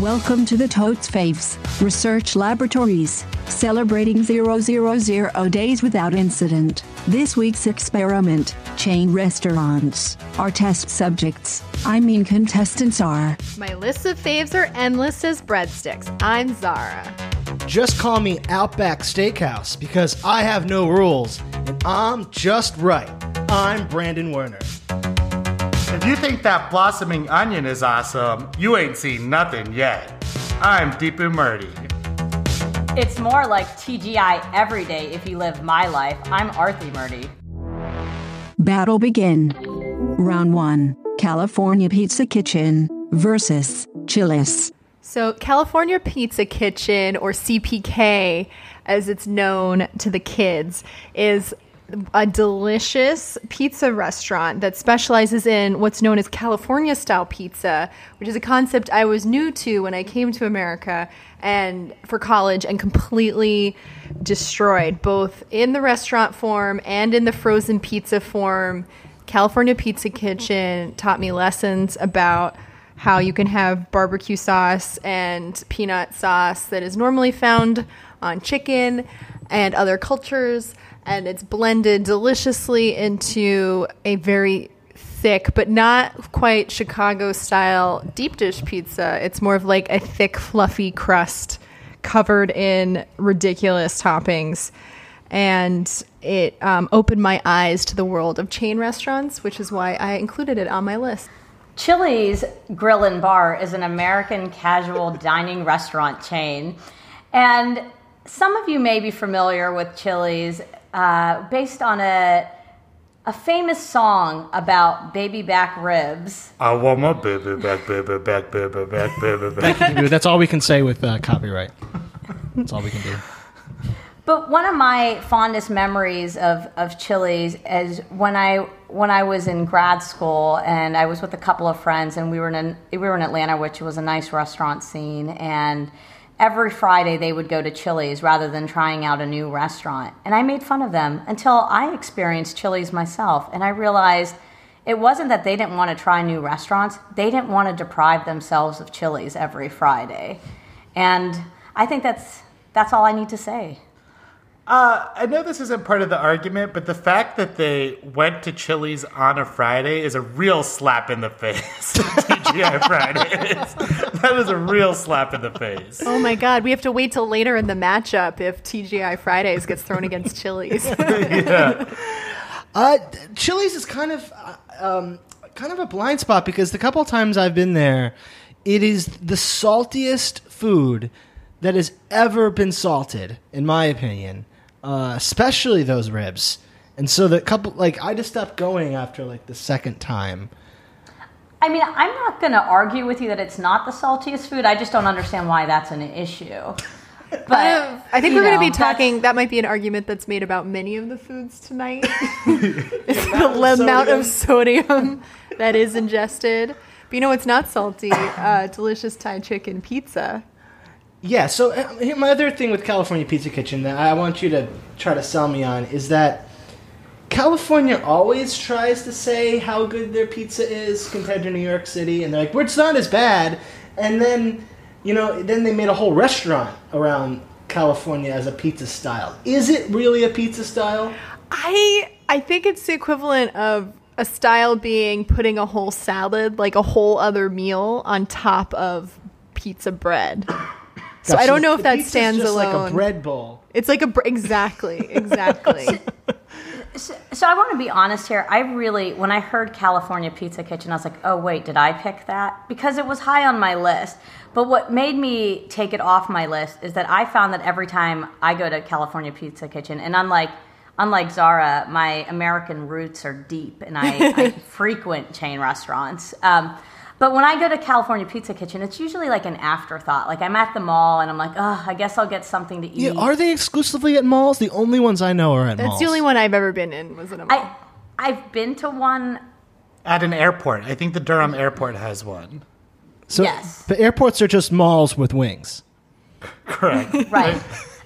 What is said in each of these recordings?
Welcome to the Totes Faves Research Laboratories, celebrating 000 days without incident. This week's experiment chain restaurants. Our test subjects, I mean contestants are My list of faves are endless as breadsticks. I'm Zara. Just call me Outback Steakhouse because I have no rules and I'm just right. I'm Brandon Werner. If you think that blossoming onion is awesome, you ain't seen nothing yet. I'm Deepu Murdy. It's more like TGI every day if you live my life. I'm Arthi Murdy. Battle begin. Round 1 California Pizza Kitchen versus Chili's. So, California Pizza Kitchen, or CPK as it's known to the kids, is a delicious pizza restaurant that specializes in what's known as California style pizza, which is a concept I was new to when I came to America and for college and completely destroyed both in the restaurant form and in the frozen pizza form. California Pizza Kitchen taught me lessons about how you can have barbecue sauce and peanut sauce that is normally found on chicken and other cultures and it's blended deliciously into a very thick but not quite Chicago style deep dish pizza. It's more of like a thick fluffy crust covered in ridiculous toppings. And it um, opened my eyes to the world of chain restaurants, which is why I included it on my list. Chili's Grill and Bar is an American casual dining restaurant chain. And some of you may be familiar with Chili's uh, based on a, a famous song about baby back ribs. I want my baby back, baby back, baby back, baby back. That's all we can say with uh, copyright. That's all we can do. But one of my fondest memories of, of Chili's is when I when I was in grad school and I was with a couple of friends and we were in we were in Atlanta, which was a nice restaurant scene, and every Friday they would go to Chili's rather than trying out a new restaurant. And I made fun of them until I experienced Chili's myself and I realized it wasn't that they didn't want to try new restaurants, they didn't want to deprive themselves of Chili's every Friday. And I think that's that's all I need to say. Uh, I know this isn't part of the argument, but the fact that they went to Chili's on a Friday is a real slap in the face. TGI Fridays. that is a real slap in the face. Oh my God, we have to wait till later in the matchup if TGI Fridays gets thrown against Chili's. Uh, Chili's is kind of uh, um, kind of a blind spot because the couple times I've been there, it is the saltiest food that has ever been salted, in my opinion. Uh, especially those ribs. And so the couple, like, I just stopped going after like the second time. I mean, I'm not going to argue with you that it's not the saltiest food. I just don't understand why that's an issue. But I think we're going to be talking. That might be an argument that's made about many of the foods tonight. it's the amount of sodium that is ingested. But you know, it's not salty. Uh, delicious Thai chicken pizza. Yeah. So uh, my other thing with California Pizza Kitchen that I want you to try to sell me on is that California always tries to say how good their pizza is compared to New York City, and they're like, "Well, it's not as bad." And then, you know, then they made a whole restaurant around California as a pizza style. Is it really a pizza style? I I think it's the equivalent of a style being putting a whole salad, like a whole other meal, on top of pizza bread. So I don't know if The that stands just alone. like a bread bowl. It's like a br- exactly, exactly. So I want to be honest here. I really, when I heard California Pizza Kitchen, I was like, oh, wait, did I pick that? Because it was high on my list. But what made me take it off my list is that I found that every time I go to California Pizza Kitchen, and unlike unlike Zara, my American roots are deep, and I, I frequent chain restaurants. Um, but when I go to California Pizza Kitchen, it's usually like an afterthought. Like I'm at the mall and I'm like, oh, I guess I'll get something to eat. Yeah, are they exclusively at malls? The only ones I know are at malls. That's malls. the only one I've ever been in. Was in a mall. I I've been to one. At an airport. I think the Durham airport has one. So, Yes. But airports are just malls with wings. Correct. Right. And,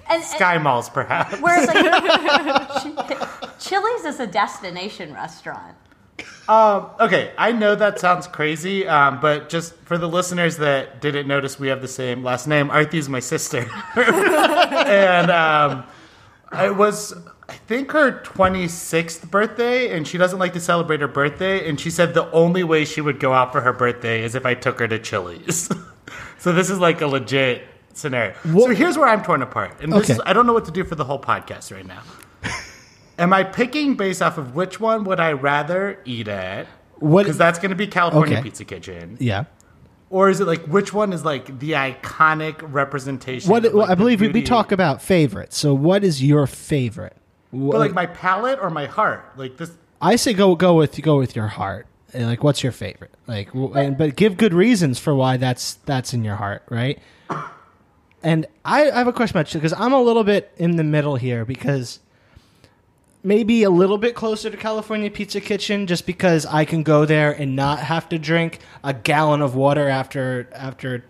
and Sky malls, perhaps. whereas like Chili's is a destination restaurant. Okay, I know that sounds crazy, um, but just for the listeners that didn't notice, we have the same last name. Arthy's my sister, and um, it was I think her 26th birthday, and she doesn't like to celebrate her birthday. And she said the only way she would go out for her birthday is if I took her to Chili's. so this is like a legit scenario. So here's where I'm torn apart, and this Okay. is, I don't know what to do for the whole podcast right now. Am I picking based off of which one would I rather eat at? Because that's going to be California Okay. Pizza Kitchen. Yeah. Or is it like which one is like the iconic representation? What of, well, I believe we, we talk about favorites. So what is your favorite? Wh- But like my palate or my heart? Like this. I say go go with go with your heart. And, Like what's your favorite? Like and, but give good reasons for why that's that's in your heart, right? And I, I have a question about you because I'm a little bit in the middle here because maybe a little bit closer to California Pizza Kitchen just because I can go there and not have to drink a gallon of water after after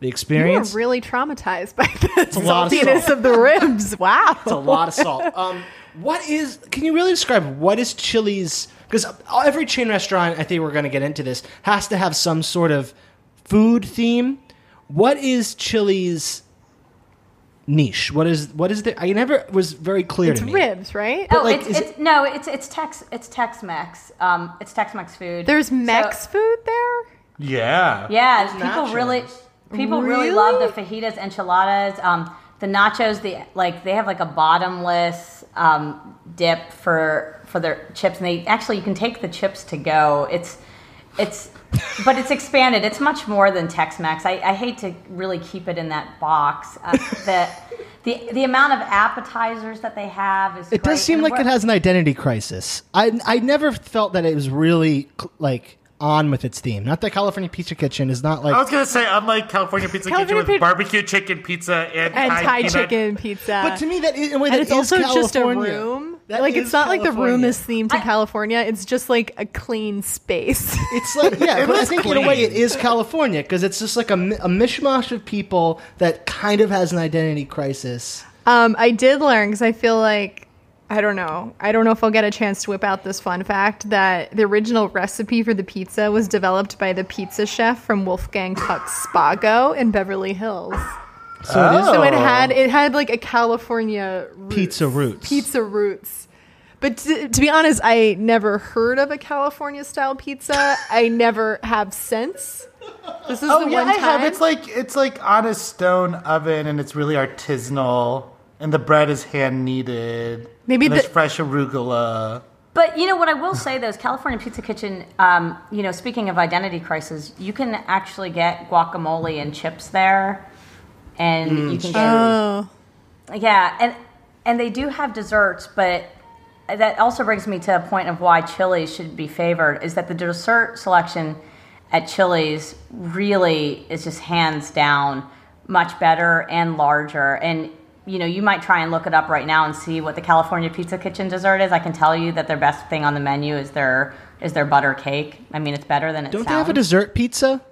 the You were experience. really traumatized by the lot of saltiness of the ribs. Wow. It's a lot of salt. Um, what is? Can you really describe what is Chili's? Because every chain restaurant, I think we're going to get into this, has to have some sort of food theme. What is Chili's niche? What is what is the? I never was very clear It's to me. ribs, right? But, oh, like, it's, is it's no, it's it's Tex it's Tex Mex. Um, it's Tex Mex food. There's So- Mex food there? Yeah. Yeah, Those people nachos. really people really? Really? love the fajitas, enchiladas, um, the nachos. The like they have like a bottomless um, dip for for their chips, and they actually you can take the chips to go. It's it's but it's expanded. It's much more than Tex-Mex. I, I hate to really keep it in that box. Uh, the the the amount of appetizers that they have is. It does seem And like it has an identity crisis. I I never felt that it was really cl- like on with its theme. Not that California Pizza Kitchen is not like I was gonna say, unlike California Pizza California Kitchen with Pi- barbecue chicken pizza and, And Thai Thai peanut- chicken pizza. But to me, that is, in a way and that it's is also just a room. That like it's not like the room is themed to California. It's just like a clean space. It's like yeah, It but I is think in a way it is California because it's just like a, a mishmash of people that kind of has an identity crisis. um, I did learn because I feel like I don't know. I don't know if I'll get a chance to whip out this fun fact that the original recipe for the pizza was developed by the pizza chef from Wolfgang Puck's Spago in Beverly Hills. So it is So it Oh. had it had like a California roots, Pizza roots. Pizza roots. But to, to be honest, I never heard of a California style pizza. I never have since. This is Oh the yeah, one I time. have. It's like it's like on a stone oven, and it's really artisanal, and the bread is hand kneaded. Maybe and there's the- fresh arugula. But you know what I will say though is California Pizza Kitchen. Um, you know, speaking of identity crisis, you can actually get guacamole and chips there, and you can get oh, yeah, and and they do have desserts, but that also brings me to a point of why Chili's should be favored. Is that the dessert selection at Chili's really is just hands down much better and larger and. You know, you might try and look it up right now and see what the California Pizza Kitchen dessert is. I can tell you that their best thing on the menu is their is their butter cake. I mean, it's better than it Don't sounds. they have a dessert pizza?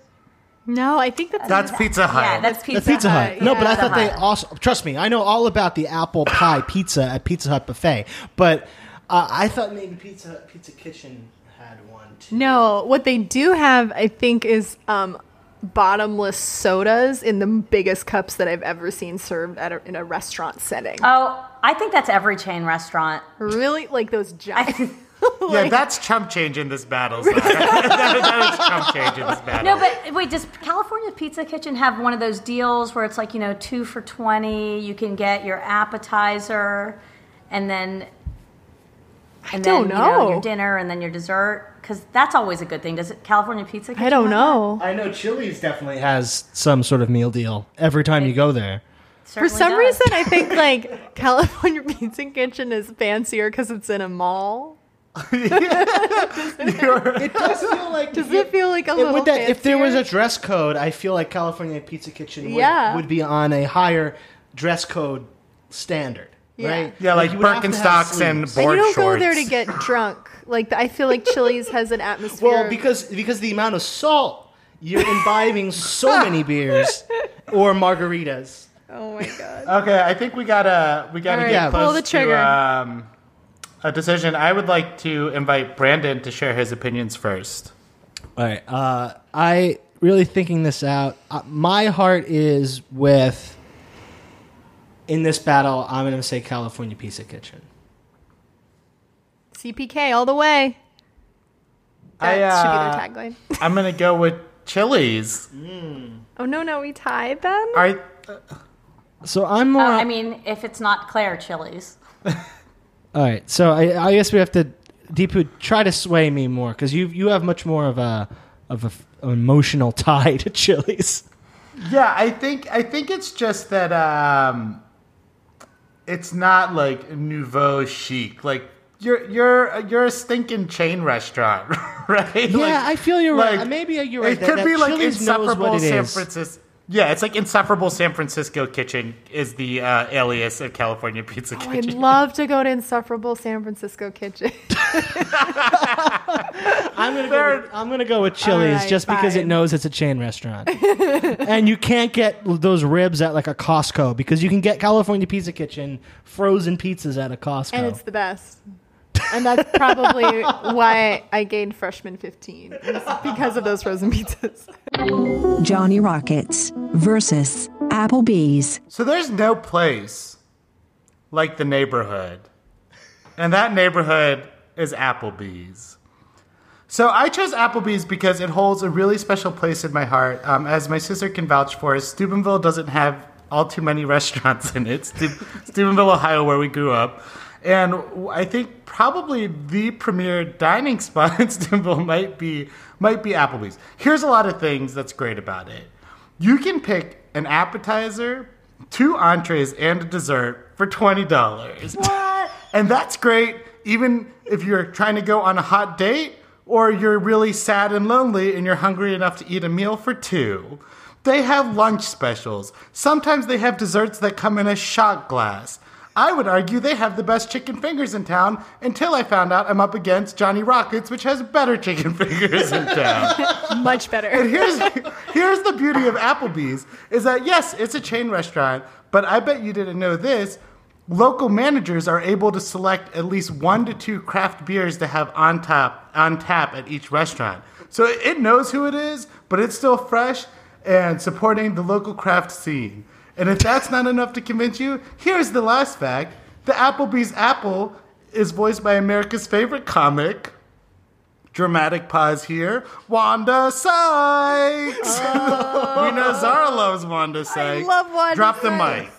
no, I think that's, That's Pizza Hut. Yeah, that's Pizza, The Pizza Hut. Hut, No, but I thought they also trust me. I know all about the apple pie pizza at Pizza Hut buffet, but uh, I thought maybe Pizza Pizza Kitchen had one too. no. What they do have, I think, is um, bottomless sodas in the biggest cups that I've ever seen served at a, in a restaurant setting. Oh, I think that's every chain restaurant. really, like those giant. yeah, that's chump change in this battle. That, that is chump change in this battle. No, but wait, does California Pizza Kitchen have one of those deals where it's like, you know, two for 20, you can get your appetizer and then. And don't then, You know, know. your dinner and then your dessert. Because that's always a good thing. Does it, California Pizza Kitchen? I don't have know. I know Chili's definitely has some sort of meal deal every time you go there. For some does. reason, I think like California Pizza Kitchen is fancier because it's in a mall. It does feel like Does it feel like a It little would that, if there was a dress code, I feel like California Pizza Kitchen would, Yeah. would be on a higher dress code standard, Yeah. right? yeah, like you would have to have Birkenstocks and sleeves. And you don't shorts. go there to get drunk. Like I feel like Chili's has an atmosphere. Well, because because the amount of salt you're imbibing so many beers or margaritas. oh my god. Okay, I think we gotta we gotta All get right, close pull the trigger. to um, a decision. I would like to invite Brandon to share his opinions first. All right. Uh, I really thinking this out. Uh, my heart is with. In this battle, I'm going to say California Pizza Kitchen. CPK all the way. That I, uh, should be their tagline. I'm gonna go with Chili's. Oh no, no, we tied then. All right, So I'm more. Uh, I mean, if it's not Claire Chili's. all right. So I, I guess we have to Deepu try to sway me more because you you have much more of a of a f- emotional tie to Chili's. yeah, I think I think it's just that um, it's not like nouveau chic. Like you're you're you're a stinking chain restaurant, right? Yeah, Like- I feel you're right. Maybe you're right. It that- could that be like Chili's knows insufferable San. Francisco. Yeah, it's like insufferable San Francisco kitchen is the uh, alias of California Pizza Oh, I'd love to go to insufferable San Francisco kitchen. I'm gonna go. With, I'm gonna go with Chili's right, just because it knows it's a chain restaurant, and you can't get those ribs at like a Costco because you can get California Pizza Kitchen frozen pizzas at a Costco. and it's the best. And that's probably why I gained freshman 15 because of those frozen pizzas. Johnny Rockets versus Applebee's. So there's no place like the neighborhood. And that neighborhood is Applebee's. So I chose Applebee's because it holds a really special place in my heart. Um, as my sister can vouch for, Steubenville doesn't have all too many restaurants in it. Steubenville, Ohio, where we grew up. And I think probably the premier dining spot in Steubenville might be might be Applebee's. Here's a lot of things that's great about it. You can pick an appetizer, two entrees, and a dessert for twenty dollars. What? And that's great, even if you're trying to go on a hot date or you're really sad and lonely and you're hungry enough to eat a meal for two. They have lunch specials. Sometimes they have desserts that come in a shot glass. I would argue they have the best chicken fingers in town until I found out I'm up against Johnny Rockets, which has better chicken fingers in town. Much better. And here's here's the beauty of Applebee's is that yes, it's a chain restaurant, but I bet you didn't know this. Local managers are able to select at least one to two craft beers to have on tap on tap at each restaurant. So it knows who it is, but it's still fresh and supporting the local craft scene. And if that's not enough to convince you, here's the last fact. The Applebee's apple is voiced by America's favorite comic, dramatic pause here. Wanda Sykes. Oh. we know Zara loves Wanda Sykes. I love Wanda Drop the mic.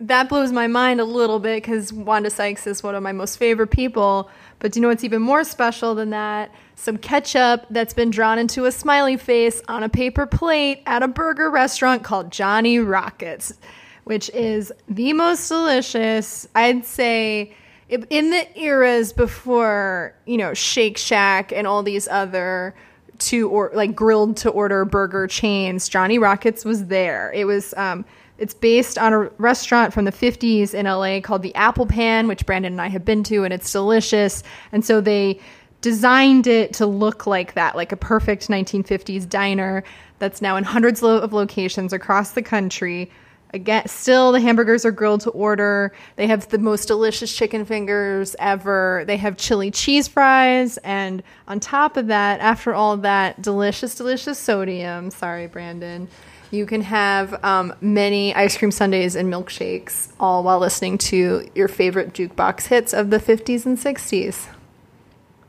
that blows my mind a little bit because Wanda Sykes is one of my most favorite people. But do you know what's even more special than that? Some ketchup that's been drawn into a smiley face on a paper plate at a burger restaurant called Johnny Rockets, which is the most delicious. I'd say in the eras before, you know, Shake Shack and all these other to or like grilled to order burger chains, Johnny Rockets was there. It was um it's based on a restaurant from the 50s in LA called the Apple Pan, which Brandon and I have been to, and it's delicious. And so they designed it to look like that, like a perfect 1950s diner that's now in hundreds of locations across the country. Again, still the hamburgers are grilled to order. They have the most delicious chicken fingers ever. They have chili cheese fries, and on top of that, after all that delicious, delicious sodium. Sorry, Brandon. You can have um, many ice cream sundaes and milkshakes, all while listening to your favorite jukebox hits of the 50s and 60s.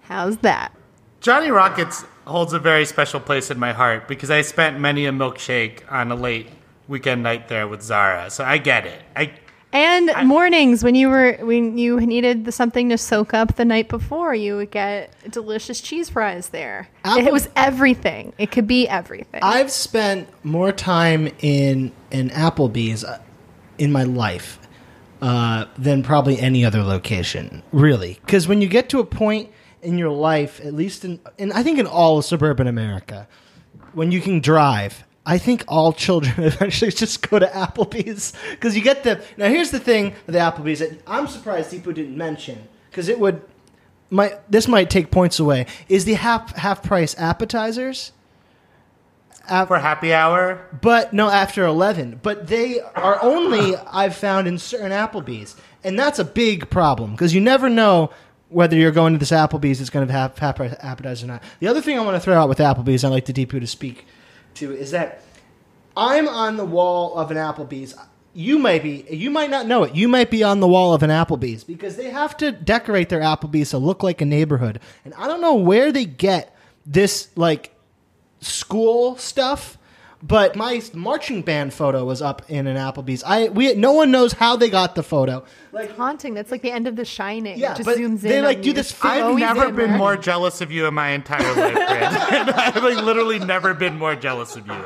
How's that? Johnny Rockets holds a very special place in my heart because I spent many a milkshake on a late weekend night there with Zara. So I get it. I And mornings when you were when you needed the, something to soak up the night before, you would get delicious cheese fries there. Apple- it was everything. It could be everything. I've spent more time in in Applebee's uh, in my life uh, than probably any other location, really. Because when you get to a point in your life, at least in, in I think in all of suburban America, when you can drive, I think all children eventually just go to Applebee's because you get the. Now here's the thing with the Applebee's that I'm surprised Deepu didn't mention because it would. Might, this might take points away. Is the half half price appetizers? for happy hour. but no, after eleven. But they are only I've found in certain Applebee's, and that's a big problem because you never know whether you're going to this Applebee's that's going to have appetizer or not. The other thing I want to throw out with Applebee's, I'd like the DP to speak to, is that I'm on the wall of an Applebee's. You might be, you might not know it. You might be on the wall of an Applebee's because they have to decorate their Applebee's to look like a neighborhood. And I don't know where they get this like school stuff, but my marching band photo was up in an Applebee's. I we no one knows how they got the photo. Like Haunting. That's like the end of The Shining. Yeah, it just but zooms they, in. like, do you. this I've oh, never been there. more jealous of you in my entire life, Brandon. I've like literally never been more jealous of you.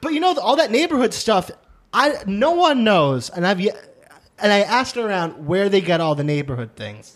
But you know all that neighborhood stuff. I no one knows, and I've yet, and I asked around where they get all the neighborhood things.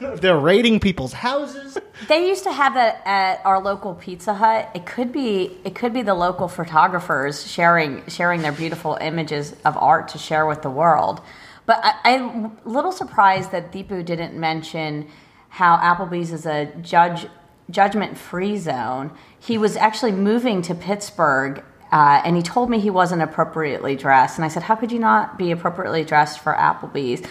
Know if they're raiding people's houses. They used to have that at our local Pizza Hut. It could be it could be the local photographers sharing sharing their beautiful images of art to share with the world. But I, I'm a little surprised that Deepu didn't mention how Applebee's is a judge judgment free zone. He was actually moving to Pittsburgh. Uh, and he told me he wasn't appropriately dressed. And I said, How could you not be appropriately dressed for Applebee's?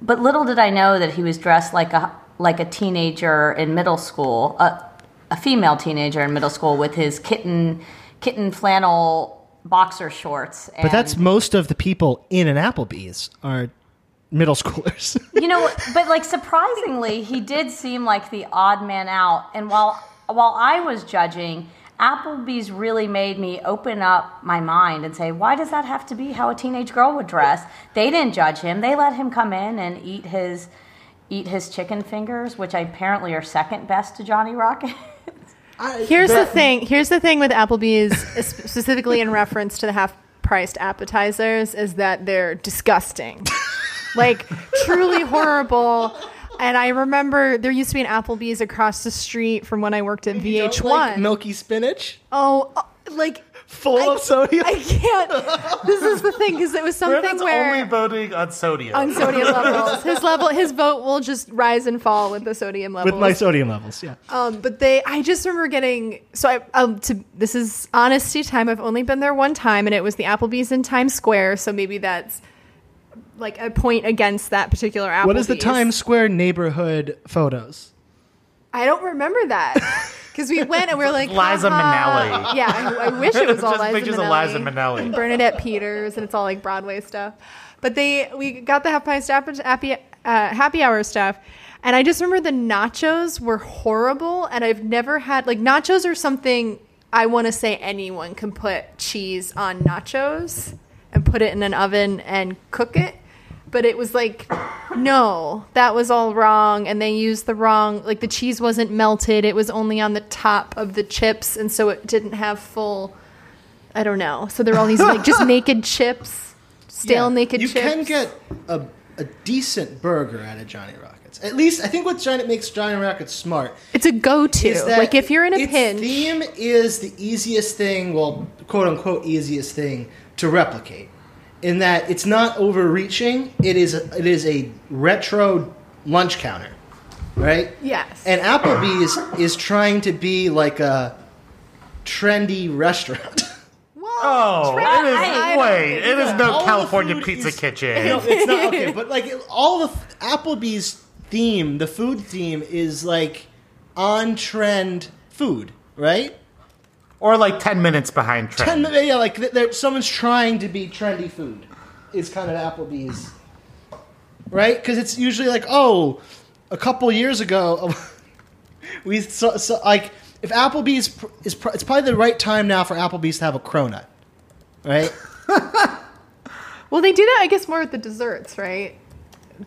But little did I know that he was dressed like a like a teenager in middle school, a, a female teenager in middle school with his kitten kitten flannel boxer shorts. But that's most of the people in an Applebee's are middle schoolers. you know, but like surprisingly, he did seem like the odd man out. And while while I was judging, Applebee's really made me open up my mind and say, why does that have to be how a teenage girl would dress? They didn't judge him. They let him come in and eat his eat his chicken fingers, which I apparently are second best to Johnny Rocket. Here's the thing. Here's the thing with Applebee's, specifically in reference to the half-priced appetizers, is that they're disgusting, like truly horrible. And I remember there used to be an Applebee's across the street from when I worked at You don't VH1. like milky spinach oh, uh, like full I- of sodium. I can't. This is the thing because it was something Brandon's where only voting on sodium. on sodium levels, his level, his vote will just rise and fall with the sodium levels. with my sodium levels, yeah. Um, but they, I just remember getting. So I, um, to this is honesty time. I've only been there one time, and it was the Applebee's in Times Square. So maybe that's like a point against that particular Applebee's. What is the Times Square neighborhood photos? I don't remember that because we went and we are like Liza "Ha-ha." Minnelli. Yeah, I, I wish it was all Just Liza pictures of Minnelli, Liza Minnelli. and Bernadette Peters, and it's all like Broadway stuff. But they, we got the half price happy, happy, uh, happy hour stuff, and I just remember the nachos were horrible, and I've never had like nachos are something I want to say anyone can put cheese on nachos and put it in an oven and cook it. But it was like, no, that was all wrong. And they used the wrong, like the cheese wasn't melted. It was only on the top of the chips. And so it didn't have full, I don't know. So there were all these like just naked chips, stale Yeah. naked you chips. can get a, a decent burger at a Johnny Rockets. At least I think what Johnny makes Johnny Rockets smart it's a go to. is that Like if you're in a its pinch. theme is the easiest thing, well, quote unquote easiest thing to replicate. In that it's not overreaching. It is a, it is a retro lunch counter, right? Yes. And Applebee's is trying to be like a trendy restaurant. Oh, it I Wait, it is All no the California food Pizza is- Kitchen. No, it's not okay, but like all the Applebee's theme, the food theme is like on trend food, right? Or like 10 minutes behind Ten, trend. yeah, like th- there, someone's trying to be trendy food. Is kind of Applebee's, right? Because it's usually like, oh, a couple years ago, we saw, so, like if Applebee's pr- is, pr- it's probably the right time now for Applebee's to have a cronut, right? well, they do that, I guess, more with the desserts, right?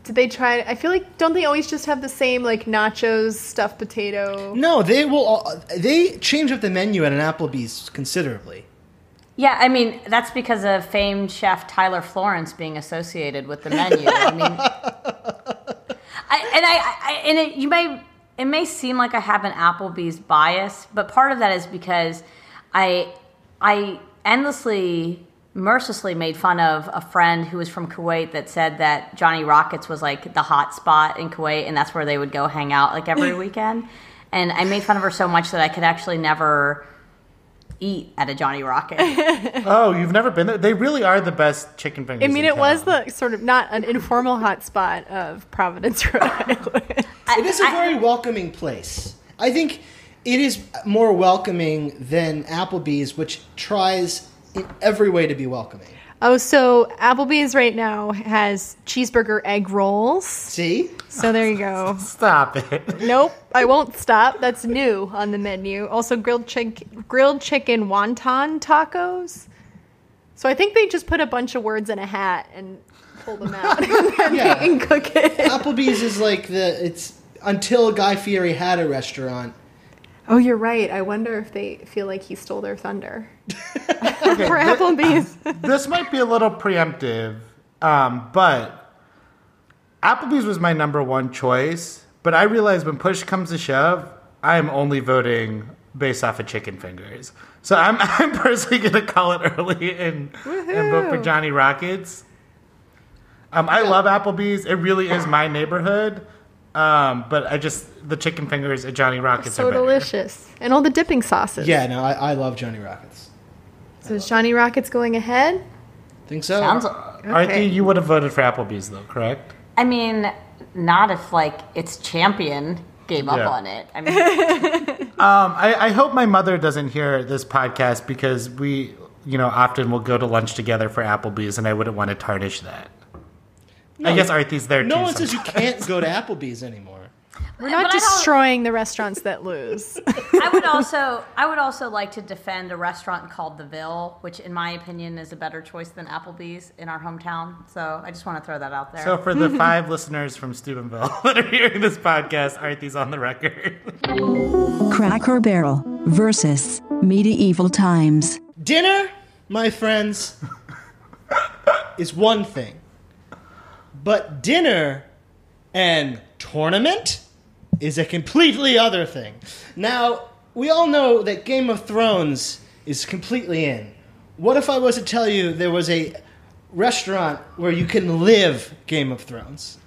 Did they try? I feel like don't they always just have the same like nachos, stuffed potato? No, they will. all- They change up the menu at an Applebee's considerably. Yeah, I mean that's because of famed chef Tyler Florence being associated with the menu. I mean, I, and I, I and it, you may it may seem like I have an Applebee's bias, but part of that is because I I endlessly mercilessly made fun of a friend who was from Kuwait that said that Johnny Rockets was like the hot spot in Kuwait and that's where they would go hang out like every weekend. And I made fun of her so much that I could actually never eat at a Johnny Rocket. Oh, you've never been there? They really are the best chicken fingers. I mean, in it was the sort of not an informal hotspot of Providence, Rhode Island. It is a very welcoming place. I think it is more welcoming than Applebee's, which tries in every way to be welcoming. oh, so Applebee's right now has cheeseburger egg rolls. See? So there you go. Stop it. Nope, I won't stop. That's new on the menu. Also, grilled chick, grilled chicken wonton tacos. So I think they just put a bunch of words in a hat and pull them out and then Yeah. they cook it. Applebee's is like the it's until Guy Fieri had a restaurant. Oh, you're right. I wonder if they feel like he stole their thunder for Applebee's. this might be a little preemptive, um, but Applebee's was my number one choice. But I realized when push comes to shove, I am only voting based off of chicken fingers. So I'm, I'm personally going to call it early and, and vote for Johnny Rockets. Um, I love Applebee's. It really is my neighborhood. Um, but I just the chicken fingers at Johnny Rockets so are better. delicious, and all the dipping sauces. Yeah, no, I, I love Johnny Rockets. So is Johnny Rockets going ahead? Think so? Sounds. Arthur, you would have voted for Applebee's though, correct? I mean, not if like its champion gave up Yeah. on it. I mean, Um, I, I hope my mother doesn't hear this podcast because we, you know, often will go to lunch together for Applebee's, and I wouldn't want to tarnish that. I guess Arthy's there no too. one says you can't go to Applebee's anymore. We're not But destroying the restaurants that lose. I would also, I would also like to defend a restaurant called The Ville, which, in my opinion, is a better choice than Applebee's in our hometown. So I just want to throw that out there. So for the five listeners from Steubenville that are hearing this podcast, Arthy's on the record. Cracker Barrel versus Medieval Times. Dinner, my friends, is one thing. But dinner and tournament is a completely other thing. Now, we all know that Game of Thrones is completely in. What if I was to tell you there was a restaurant where you can live Game of Thrones?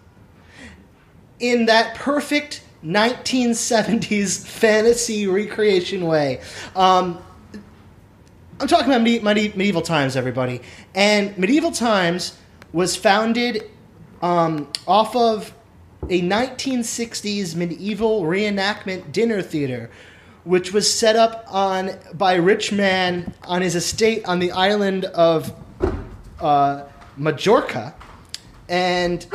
In that perfect 1970s fantasy recreation way. Um, I'm talking about medi- medi- medieval times, everybody. And medieval times was founded um, off of a 1960s medieval reenactment dinner theater, which was set up on by a rich man on his estate on the island of uh, Majorca. And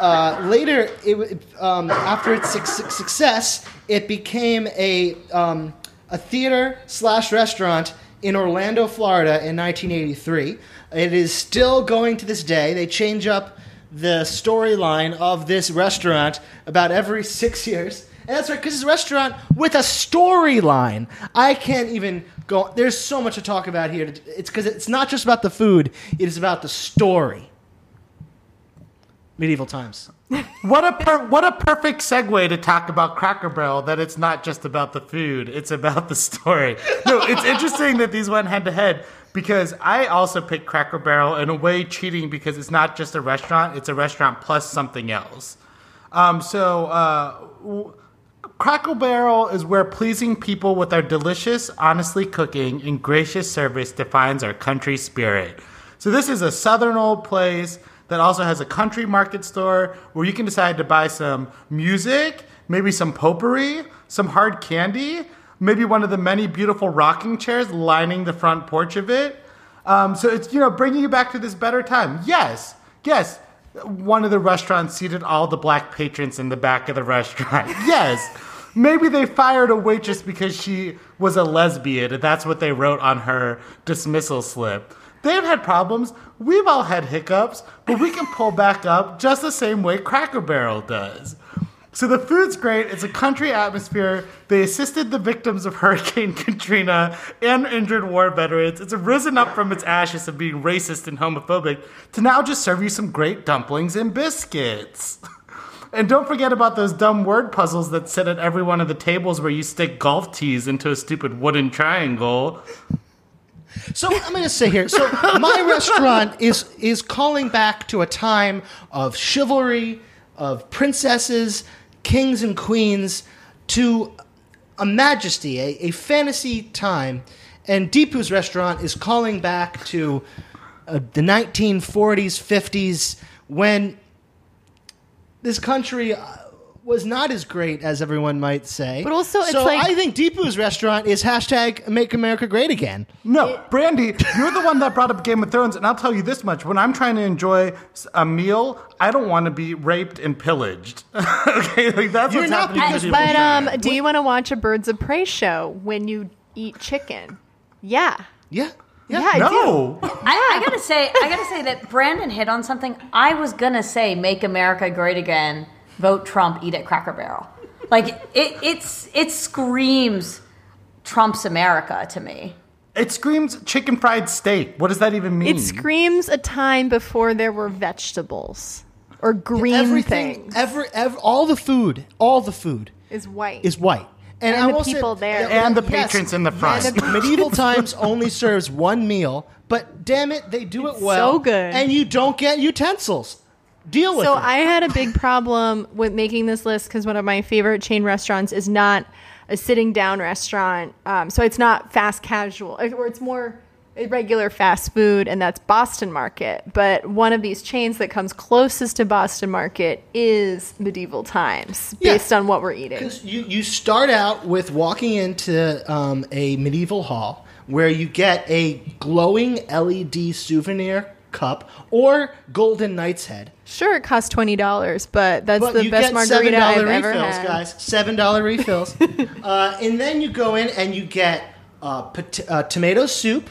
uh, later, it, um, after its success, it became a, um, a theater slash restaurant in Orlando, Florida in 1983. It is still going to this day. They change up the storyline of this restaurant about every six years. And that's right, because it's a restaurant with a storyline. I can't even go. There's so much to talk about here. It's because it's not just about the food, it is about the story. Medieval times. What a per- what a perfect segue to talk about Cracker Barrel. That it's not just about the food; it's about the story. No, it's interesting that these went head to head because I also picked Cracker Barrel in a way cheating because it's not just a restaurant; it's a restaurant plus something else. Um, so. Uh, w- Cracker Barrel is where pleasing people with our delicious, honestly cooking, and gracious service defines our country spirit. So, this is a southern old place that also has a country market store where you can decide to buy some music, maybe some potpourri, some hard candy, maybe one of the many beautiful rocking chairs lining the front porch of it. Um, so, it's, you know, bringing you back to this better time. Yes, yes, one of the restaurants seated all the black patrons in the back of the restaurant. Yes. Maybe they fired a waitress because she was a lesbian and that's what they wrote on her dismissal slip. They've had problems. We've all had hiccups, but we can pull back up just the same way Cracker Barrel does. So the food's great. It's a country atmosphere. They assisted the victims of Hurricane Katrina and injured war veterans. It's risen up from its ashes of being racist and homophobic to now just serve you some great dumplings and biscuits. And don't forget about those dumb word puzzles that sit at every one of the tables where you stick golf tees into a stupid wooden triangle. So I'm going to say here. So my restaurant is is calling back to a time of chivalry, of princesses, kings and queens, to a majesty, a, a fantasy time, And Deepu's restaurant is calling back to uh, the 1940s, 50s, when this country uh, was not as great as everyone might say. But also it's so like- I think Deepu's restaurant is hashtag Make America Great Again. No, Brandy, you're the one that brought up Game of Thrones, and I'll tell you this much: when I'm trying to enjoy a meal, I don't want to be raped and pillaged. okay, like that's You're what's not happening. because- to But um, do you want to watch a Birds of Prey show when you eat chicken? Yeah. Yeah. Yeah, I do. no, I, I gotta say, I gotta say that Brandon hit on something. I was gonna say, "Make America Great Again." Vote Trump. Eat at Cracker Barrel. Like it, it's it screams Trump's America to me. it screams chicken fried steak. What does that even mean? It screams a time before there were vegetables or green Everything, things. every, ev all the food, all the food is white. is white. And I the will say- people there. And the patrons in the front. yes, medieval times only serves one meal, but damn it, they do it well. so good. and you don't get utensils. Deal with So it. I had a big problem with making this list because one of my favorite chain restaurants is not a sitting down restaurant. Um, so it's not fast casual, or it's more regular fast food, and that's Boston Market. But one of these chains that comes closest to Boston Market is Medieval Times, Yeah. based on what we're eating. You, you start out with walking into um, a medieval hall where you get a glowing LED souvenir cup or golden knight's head. Sure, it costs twenty dollars, but that's But the best margarita I've dollar ever refills, had. guys. Seven dollar refills, uh, and then you go in and you get uh, pot- uh, tomato soup.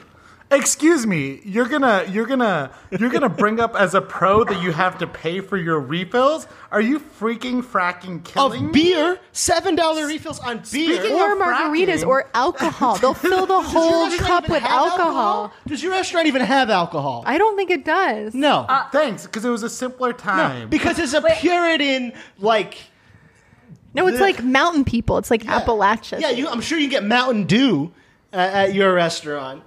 Excuse me, you're gonna you're gonna you're gonna bring up as a pro that you have to pay for your refills? Are you freaking fracking killing of me? beer, seven dollar refills on beer. Speaking Or of margaritas fracking- or alcohol. They'll fill the whole cup with have alcohol. Does your restaurant even have alcohol? I don't think it does. no, Thanks, because it was a simpler time. because it's a Puritan like. No, it's like mountain people. It's like Appalachia. Yeah, you, I'm sure you get Mountain Dew uh, at your restaurant.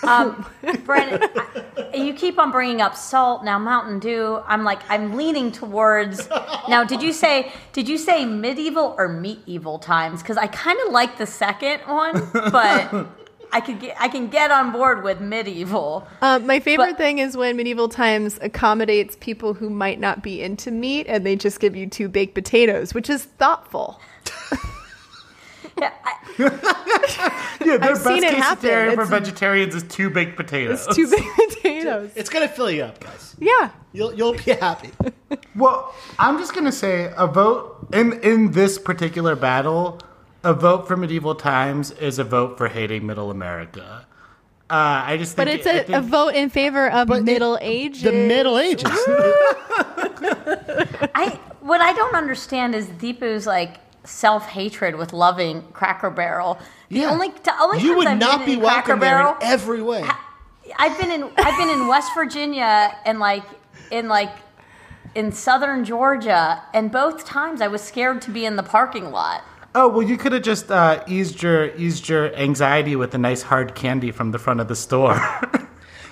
Brandon, I- you keep on bringing up salt now. Mountain Dew. I'm like, I'm leaning towards. Now, did you say did you say medieval or medieval times? Because I kind of like the second one, but I could get I can get on board with medieval. Um, my favorite But- thing is when medieval times accommodates people who might not be into meat and they just give you two baked potatoes, which is thoughtful. Yeah, I, yeah, their I've seen best it case happen. scenario for It's- vegetarians is two baked potatoes. It's two baked potatoes. It's gonna fill you up, guys. Yeah. You'll you'll be happy. Well, I'm just gonna say a vote in in this particular battle. A vote for medieval times is a vote for hating Middle America. Uh, I just think But it's I a, think- a vote in favor of But it- Middle Ages. The Middle Ages. I what I don't understand is Deepu's like self hatred with loving Cracker Barrel. The Yeah. only the only you would I've not be welcome there Barrel, in every way. I've been in I've been in West Virginia and like in like in southern Georgia, and both times I was scared to be in the parking lot. Oh well, you could have just uh, eased your eased your anxiety with a nice hard candy from the front of the store.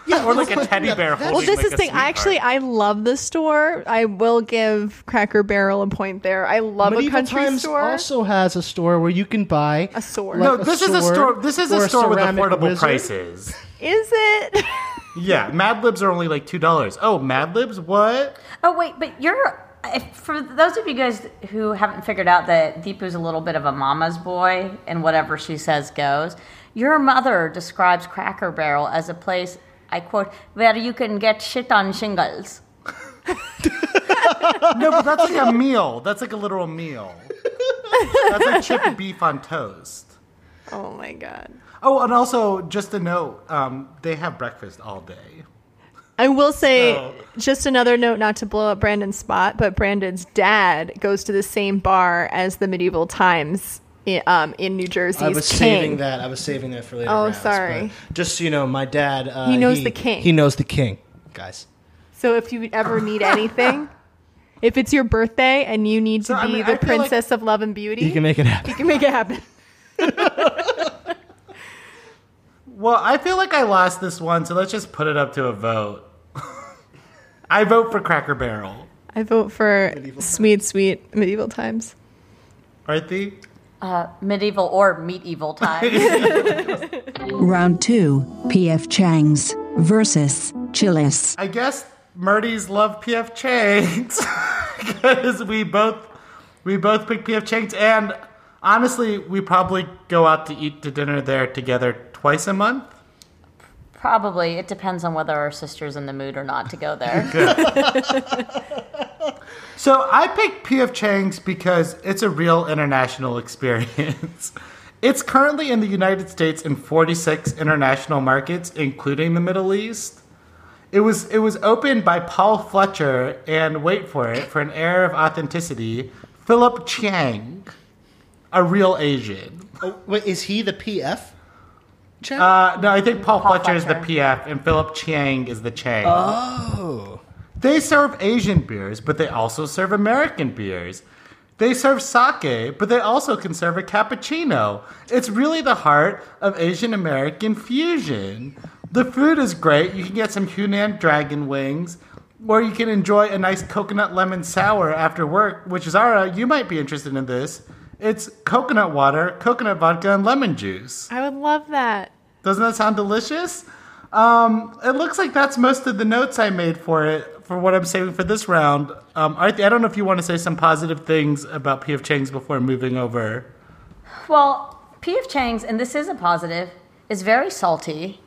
Yeah, or like a teddy bear that's- holding Well, this like is a the thing. I actually. I love the store. I will give Cracker Barrel a point there. I love a country Times store. also has a store where you can buy A sword. no, like a this is a store. This is a store with affordable wizard. prices. Is it? Yeah, Mad Libs are only like two dollars. Oh, Mad Libs, what? Oh wait, but you're if, for those of you guys who haven't figured out that Deepu's a little bit of a mama's boy and whatever she says goes. Your mother describes Cracker Barrel as a place, I quote, where you can get shit on shingles. No, but that's like a meal. That's like a literal meal. That's like chipped beef on toast. oh my god. Oh, and also just a note: um, they have breakfast all day. I will say, So- just another note, not to blow up Brandon's spot, but Brandon's dad goes to the same bar as the Medieval Times in, um, in New Jersey. I was King. saving that. I was saving that for later. Oh, rounds, sorry. Just so you know, my dad. Uh, He knows the king. He knows the king, guys. So if you ever need anything, if it's your birthday and you need to So, I be mean, the I feel like- princess of love and beauty, He can make it happen. you can make it happen. Well, I feel like I lost this one, so let's just put it up to a vote. I vote for Cracker Barrel. I vote for sweet, sweet medieval times. Right, Thee? Uh, medieval or medieval times. Round 2 PF Chang's versus Chili's. I guess Murdy's love PF Chang's because we both we both pick PF Chang's, and honestly, we probably go out to eat to dinner there together twice a month. Probably. It depends on whether our sister's in the mood or not to go there. So I picked PF Chang's because it's a real international experience. it's currently in the United States in 46 international markets, including the Middle East. It was it was opened by Paul Fletcher and wait for it for an air of authenticity, Philip Chang, a real Asian. Oh, wait, is he the PF? Chang? Uh, no, I think Paul, Paul Fletcher, is the PF and Philip Chang is the Chang. oh. They serve Asian beers, but they also serve American beers. They serve sake, but they also can serve a cappuccino. It's really the heart of Asian American fusion. The food is great. You can get some Hunan dragon wings, or you can enjoy a nice coconut lemon sour after work, which Zara, you might be interested in this. It's coconut water, coconut vodka, and lemon juice. I would love that. Doesn't that sound delicious? Um, it looks like that's most of the notes I made for it, for what I'm saving for this round. Um, Arthi, I don't know if you want to say some positive things about P.F. Chang's before moving over. Well, P.F. Chang's, and this is a positive, is very salty,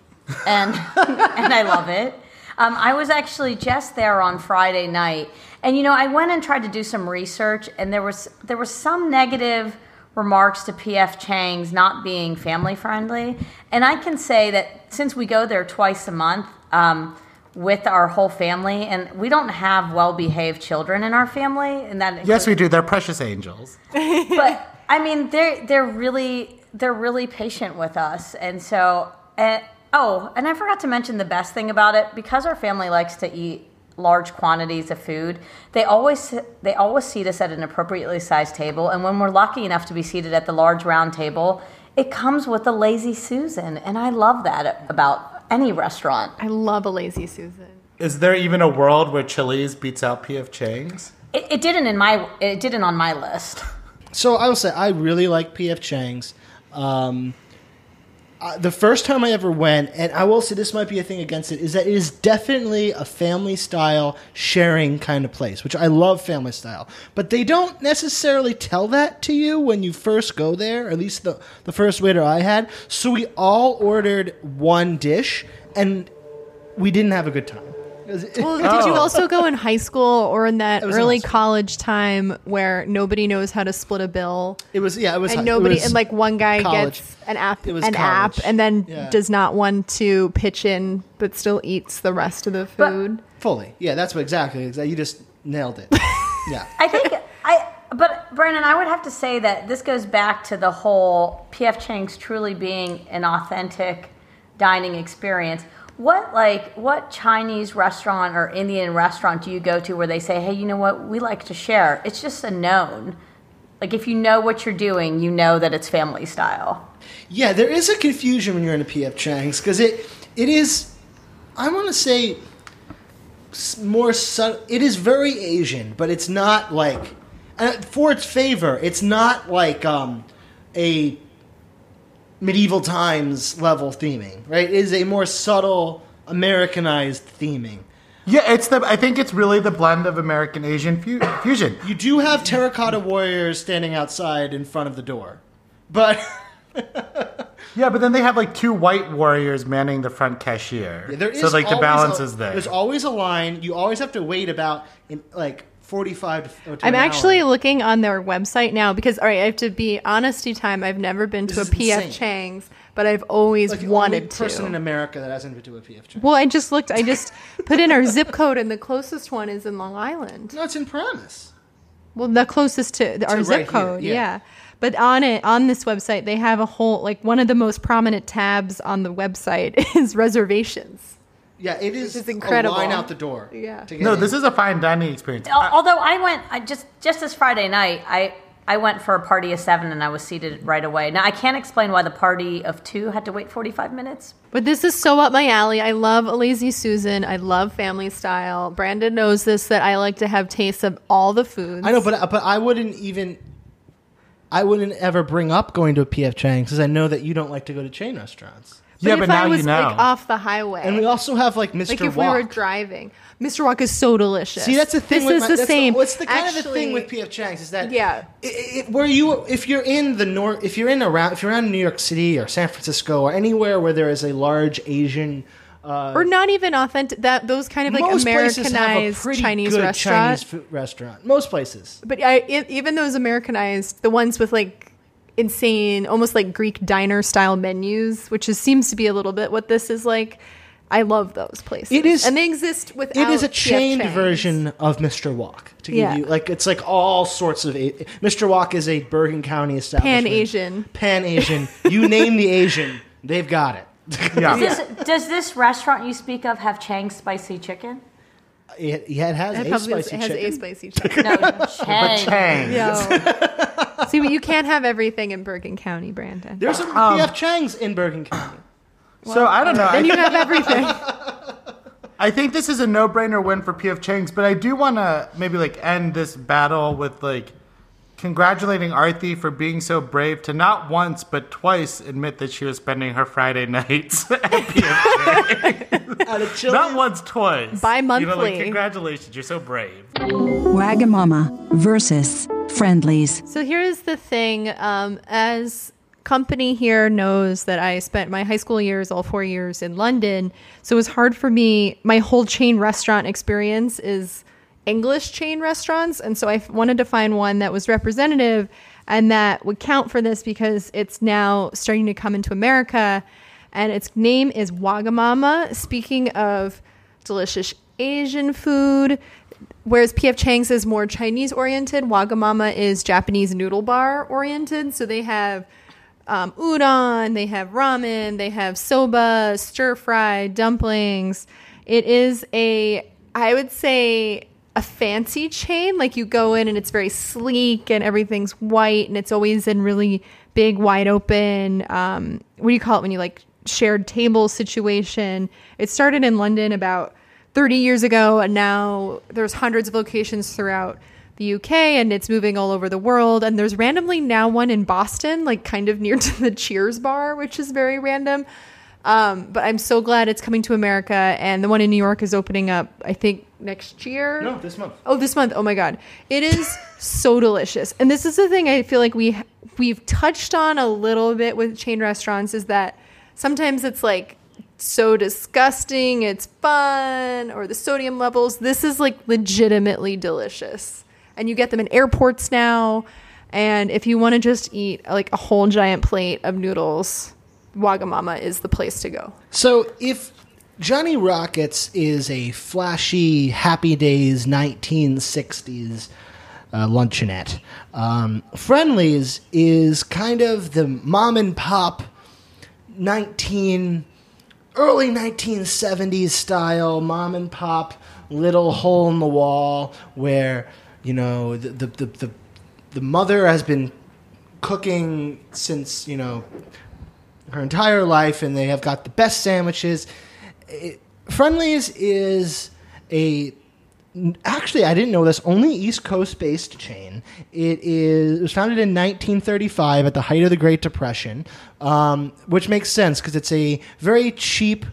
and and I love it. Um, I was actually just there on Friday night, and you know, I went and tried to do some research, and there was there was some negative remarks to P.F. Chang's not being family friendly, and I can say that since we go there twice a month. Um, with our whole family, and we don't have well-behaved children in our family, and that Yes, we do. They're precious angels. but I mean, they're they're really they're really patient with us, and so uh, oh, and I forgot to mention the best thing about it because our family likes to eat large quantities of food. They always they always seat us at an appropriately sized table, and when we're lucky enough to be seated at the large round table, it comes with a lazy Susan, and I love that about any restaurant. I love a lazy Susan. Is there even a world where Chili's beats out P.F. Chang's? It, it didn't in my it didn't on my list. So I will say I really like PF Chang's. Um, uh, the first time I ever went, and I will say this might be a thing against it, is that it is definitely a family style sharing kind of place, which I love family style. But they don't necessarily tell that to you when you first go there, at least the, the first waiter I had. So we all ordered one dish, and we didn't have a good time. Well, did you oh. also go in high school or in that It was in early high school. college time where nobody knows how to split a bill? It was, yeah, it was. and it nobody was and like one guy college. gets an app It was an college. app and then Yeah. does not want to pitch in but still eats the rest of the But- food Fully. Yeah, that's what exactly. exactly you just nailed it. yeah. I think I, but Brandon, I would have to say that this goes back to the whole PF Chang's truly being an authentic dining experience. What like what Chinese restaurant or Indian restaurant do you go to where they say, "Hey, you know what? We like to share." It's just a known. Like if you know what you're doing, you know that it's family style. Yeah, there is a confusion when you're in a PF Chang's because it it is. I want to say more. Su- it is very Asian, but it's not like. Uh, for its favor, it's not like um, a medieval times level theming, right? It is a more subtle Americanized theming. Yeah, it's the. I think it's really the blend of American Asian fu- fusion. You do have terracotta warriors standing outside in front of the door, but Yeah, but then they have like two white warriors manning the front cashier. Yeah, there is so like the balance a- is there. There's always a line. You always have to wait about in like 45 to, to i'm actually hour. looking on their website now because all right i have to be honesty time i've never been to a pf chang's but i've always like wanted only person in to America that hasn't been to a PF Chang's. well i just looked i just put in our zip code and the closest one is in long island No, it's in Promise. Well, the closest to our right zip here, code, yeah. yeah. But on it, on this website, they have a whole like one of the most prominent tabs on the website is reservations. Yeah, it is, is incredible. a line out the door. Yeah. to get no, in. this is a fine dining experience. Although I went, I just just this Friday night, I I went for a party of seven and I was seated right away. Now I can't explain why the party of two had to wait forty five minutes. But this is so up my alley. I love a lazy Susan. I love family style. Brandon knows this that I like to have tastes of all the foods. I know, but but I wouldn't even. I wouldn't ever bring up going to a PF Chang's because I know that you don't like to go to chain restaurants. Yeah, if but I now you was know. like off the highway, And we also have like Mr. like if Walk. we were driving, Mr. Walk is so delicious. See, that's the thing. This with is my, the same. what's the kind of the thing with PF Chang's is that Yeah. i i where you if you're in the north, if you're in around, if you're around New York City or San Francisco or anywhere where there is a large Asian. Uh, or not even authentic. That those kind of like most places have a Americanized pretty Chinese good restaurant. Chinese food restaurant. Most places. But I, e- even those Americanized, the ones with like insane, almost like Greek diner style menus, which is, seems to be a little bit what this is like. I love those places. It is- and they exist without. It is a chained version of Mr. Walk. To give Yeah. you like, it's like all sorts of. Mr. Walk is a Bergen County establishment. Pan Asian. Pan Asian. you name the Asian, they've got it. Yeah. Does, does this restaurant you speak of have Chang's spicy chicken? It, it has It a probably spicy has chicken. a spicy chicken. No, Chang. Chang. Yo. See, but you can't have everything in Bergen County, Brandon. There's some oh. PF Chang's in Bergen County. So I don't know. then you have everything. I think this is a no-brainer win for PF Chang's, but I do want to maybe like end this battle with like congratulating Arthi for being so brave to not once but twice admit that she was spending her Friday nights at PF Chang's. Out not once, twice. You know, like Bi-monthly. congratulations, you're so brave. Wagamama versus Friendly's. So here's the thing. Um, as company here knows that I spent my high school years, all four years in London. So it was hard for me. My whole chain restaurant experience is English chain restaurants. And so I f- wanted to find one that was representative and that would count for this because it's now starting to come into America. And its name is Wagamama. Speaking of delicious Asian food, whereas PF Chang's is more Chinese oriented, Wagamama is Japanese noodle bar oriented. So they have um, udon, they have ramen, they have soba, stir fry, dumplings. It is a, I would say, a fancy chain. Like you go in and it's very sleek and everything's white and it's always in really big, wide open. Um, what do you call it when you like shared table situation? It started in London about 30 years ago and now there's hundreds of locations throughout the UK and it's moving all over the world and there's randomly now one in Boston like kind of near to the Cheers bar which is very random um, but I'm so glad it's coming to America and the one in New York is opening up I think next year No, this month. Oh, this month. Oh my god. It is so delicious. And this is the thing I feel like we we've touched on a little bit with chain restaurants is that sometimes it's like so disgusting, it's fun or the sodium levels. This is like legitimately delicious. And you get them in airports now. And if you want to just eat like a whole giant plate of noodles, Wagamama is the place to go. So if Johnny Rockets is a flashy Happy Days 1960s uh, luncheonette, um, Friendly's is kind of the mom and pop 19 early 1970s style mom and pop little hole in the wall where you know the the the, the, the mother has been cooking since you know her entire life, and they have got the best sandwiches. It, Friendly's is a actually I didn't know this only East Coast based chain. It is it was founded in 1935 at the height of the Great Depression, um, which makes sense because it's a very cheap.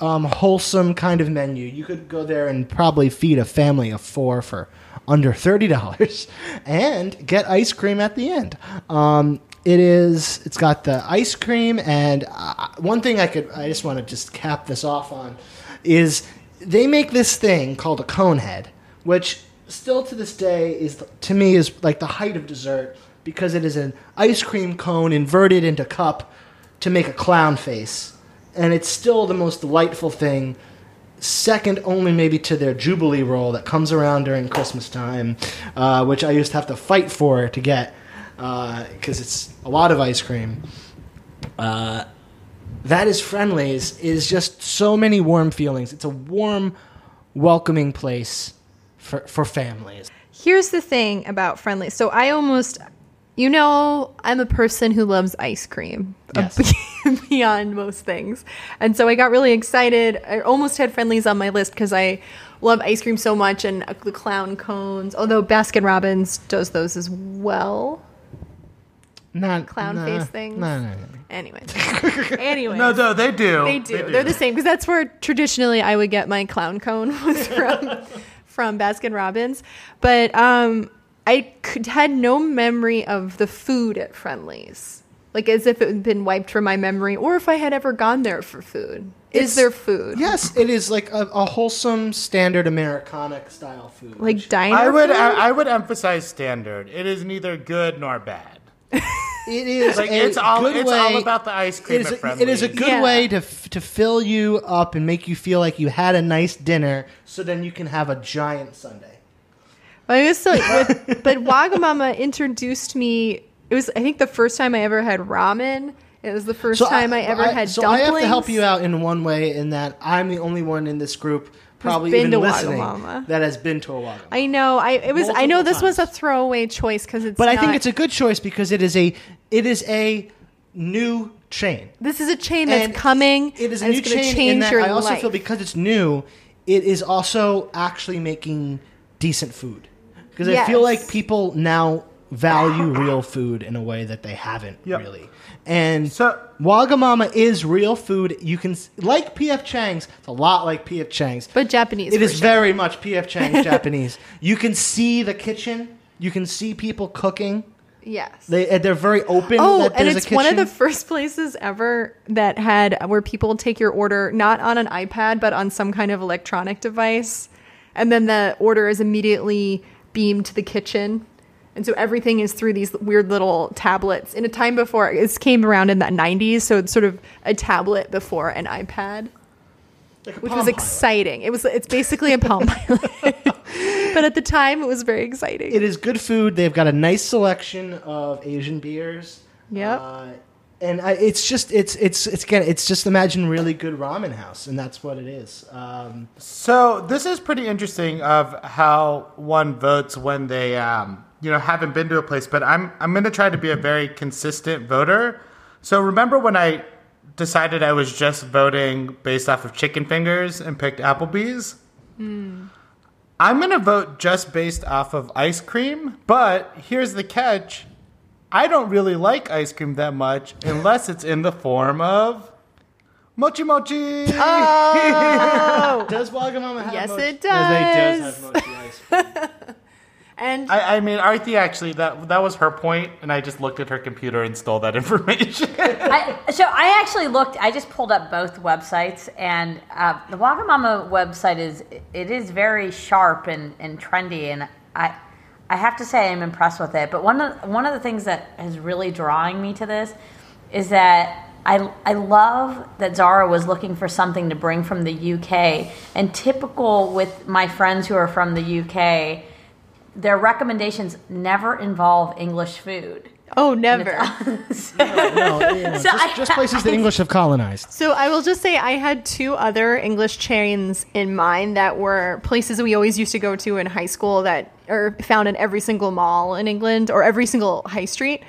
Um, wholesome kind of menu. You could go there and probably feed a family of four for under thirty dollars, and get ice cream at the end. Um, it is. It's got the ice cream, and uh, one thing I could. I just want to just cap this off on is they make this thing called a cone head, which still to this day is to me is like the height of dessert because it is an ice cream cone inverted into cup to make a clown face, and it's still the most delightful thing. Second only maybe to their Jubilee roll that comes around during Christmas time, uh, which I used to have to fight for to get because it's a lot of ice cream. Uh, that is Friendly's is just so many warm feelings. It's a warm, welcoming place for for families. Here's the thing about friendly. So I almost, you know, I'm a person who loves ice cream uh, Yes. beyond most things, and so I got really excited. I almost had friendly's on my list because I love ice cream so much and uh, the clown cones. Although Baskin Robbins does those as well. Not clown nah, face things. No, no, no. Anyways, anyways, No, no, they do. They do. They're the same because that's where traditionally I would get my clown cone was from from Baskin Robbins. But um, I could, had no memory of the food at Friendly's, like as if it had been wiped from my memory, or if I had ever gone there for food. It's- Is there food? Yes, it is like a, a wholesome standard Americana style food. Like diner. I would food? I, I would emphasize standard. It is neither good nor bad. It is Like a it's all good it's way, all about the ice cream It is a, it is a good Yeah. way to f- to fill you up and make you feel like you had a nice dinner, so then you can have a giant Sunday. But I was still, with, but Wagamama introduced me. It was, I think, the first time I ever had ramen. It was the first time I, ever had so dumplings. I have to help you out in one way in that I'm the only one in this group, probably been even to listening, Wagamama. that has been to a Wagamama. I know. I it was. I know Multiple this was a times. throwaway choice because it's. but I think not- it's a good choice because it is a it is a new chain. This is a chain that's And coming. It is a and new it's gonna chain change in that your I also life. feel because it's new, it is also actually making decent food. Because I feel Yes. like people now value real food in a way that they haven't Yep. really. And So- Wagamama is real food. You can like PF Chang's. It's a lot like PF Chang's. but Japanese. It is version. very much PF Chang's Japanese. You can see the kitchen. You can see people cooking. yes. They they're very open. Oh, that and it's a kitchen. one of the first places ever that had where people take your order not on an iPad but on some kind of electronic device, and then the order is immediately beamed to the kitchen, and so everything is through these weird little tablets. In a time before this came around in the '90s, so it's sort of a tablet before an iPad, Like which Palm was Pilot. exciting. It was it's basically a Palm Pilot, but at the time it was very exciting. It is good food. They've got a nice selection of Asian beers. Yep. Uh, and I, it's just it's it's it's again it's just imagine really good ramen house, and that's what it is. Um, So this is pretty interesting of how one votes when they um, you know haven't been to a place. But I'm I'm going to try to be a very consistent voter. So remember when I decided I was just voting based off of chicken fingers and picked Applebee's. Hmm. I'm going to vote just based off of ice cream. But here's the catch: I don't really like ice cream that much unless it's in the form of. Mochi mochi. Oh! does Wagamama have? Yes, mochi? it Yes, does. They does have mochi ice cream. and I, I mean, Arthi actually that that was her point, and I just looked at her computer and stole that information. I, so I actually looked. I just pulled up both websites, and uh, the Wagamama website is it is very sharp and, and trendy, and I I have to say I'm impressed with it. But one of one of the things that is really drawing me to this is that. I, I love that Zara was looking for something to bring from the UK. And typical with my friends who are from the UK, their recommendations never involve English food. oh, never. No, you know, So just, I- just places the English have colonized. So I will just say I had two other English chains in mind that were places we always used to go to in high school that are found in every single mall in England or every single high street.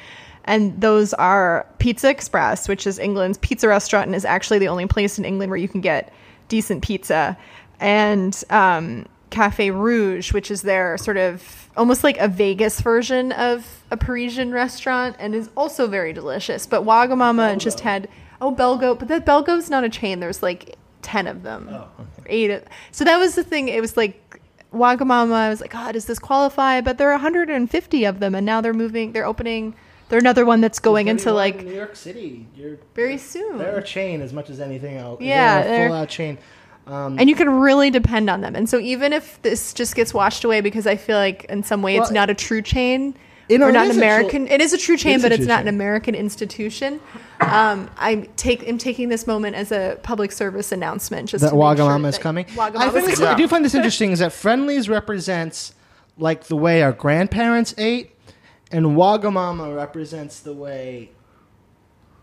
And those are Pizza Express, which is England's pizza restaurant and is actually the only place in England where you can get decent pizza, and um, Cafe Rouge, which is their sort of almost like a Vegas version of a Parisian restaurant and is also very delicious. But Wagamama just had oh Belgo, but that Belgo's not a chain. There's like ten of them, oh, eight. Of, so that was the thing. It was like Wagamama. I was like, God, does this qualify? But there are 150 of them, and now they're moving. They're opening. They're another one that's going into like in New York City. You're very soon. they're a chain as much as anything else. Yeah, they're they're- a full out chain. And you can really depend on them. And so even if this just gets washed away because I feel like in some way it's not a true chain You know, or not an a true- American, it is a true chain, is but a it's true not an. American institution. Um, I take am taking this moment as a public service announcement. Just that to make sure Wagamama is that coming. Wagamama's I, think this, coming. I do find this interesting is that Friendly's represents like the way our grandparents ate, and Wagamama represents the way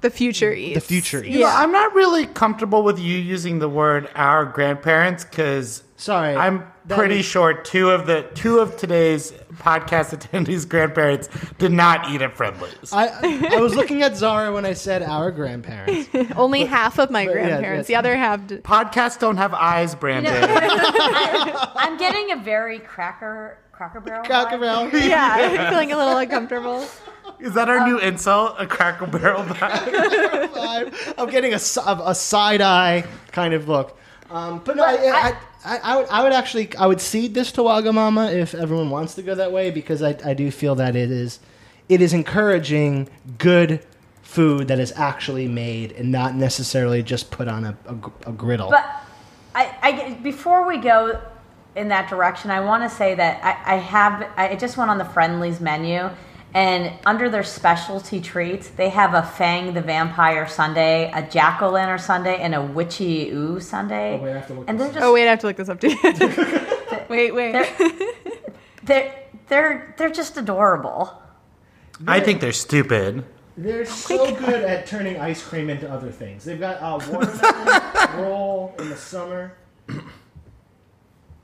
the future eats. the future eats. You Yeah. I'm not really comfortable with you using the word "our grandparents" because Sorry, I'm pretty was- sure two of the two of today's podcast attendees' grandparents did not eat at Friendly's. I, I I was looking at Zara when I said our grandparents. Only half of my but yeah, grandparents. yes. the other half. Did, Podcasts don't have eyes, Brandon. I'm getting a very cracker Cracker Barrel. Cracker. Barrel. yeah, I'm feeling a little uncomfortable. Is that our new insult? A Crackle Barrel vibe? I'm, I'm getting a, s- a side eye kind of look. Um, but no, I, I, I, I, would, I would actually I would cede this to Wagamama if everyone wants to go that way because I, I do feel that it is it is encouraging good food that is actually made and not necessarily just put on a, a, a griddle. But I, I before we go in that direction, I want to say that I, I have I just went on the Friendly's menu, and under their specialty treats, they have a Fang the Vampire Sunday, a Jack O' Lantern Sunday, and a Witchy Ooh Sunday. Oh, wait, I have to look and this they're just Oh wait, I have to look this up too. wait, wait. they're, they're they're they're just adorable. I think they're stupid. They're oh so good at turning ice cream into other things. They've got a watermelon roll in the summer.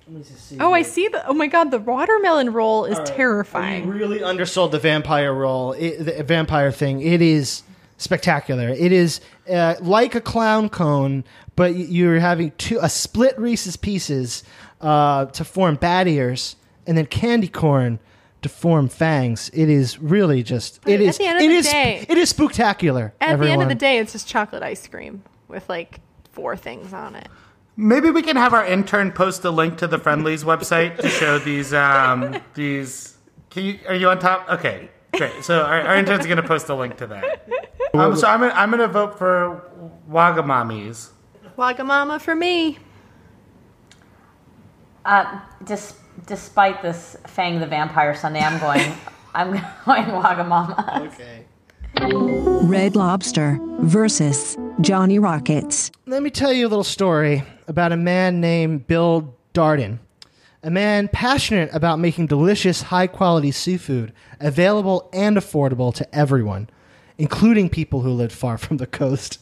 Let me just see. Oh, I see the. Oh my god, the watermelon roll is All right. terrifying. You really undersold the vampire roll, it, the vampire thing. It is spectacular. It is uh, like a clown cone, but y- you're having two a split Reese's Pieces uh, to form bat ears, and then candy corn to form fangs. It is really just. It at is. the end of it the is- day- It is spectacular. At the end of the day, it's just chocolate ice cream with like four things on it. Maybe we can have our intern post a link to the Friendly's website to show these. Um, these. Can you? Are you on top? Okay, great. So our, our intern's going to post a link to that. Um, so I'm gonna, I'm going to vote for Wagamamis. Wagamama for me. Uh, dis, despite this Fang the Vampire Sunday, I'm going. I'm going Wagamama. Okay. Red Lobster versus Johnny Rockets. Let me tell you a little story about a man named Bill Darden. A man passionate about making delicious, high quality seafood available and affordable to everyone, including people who lived far from the coast.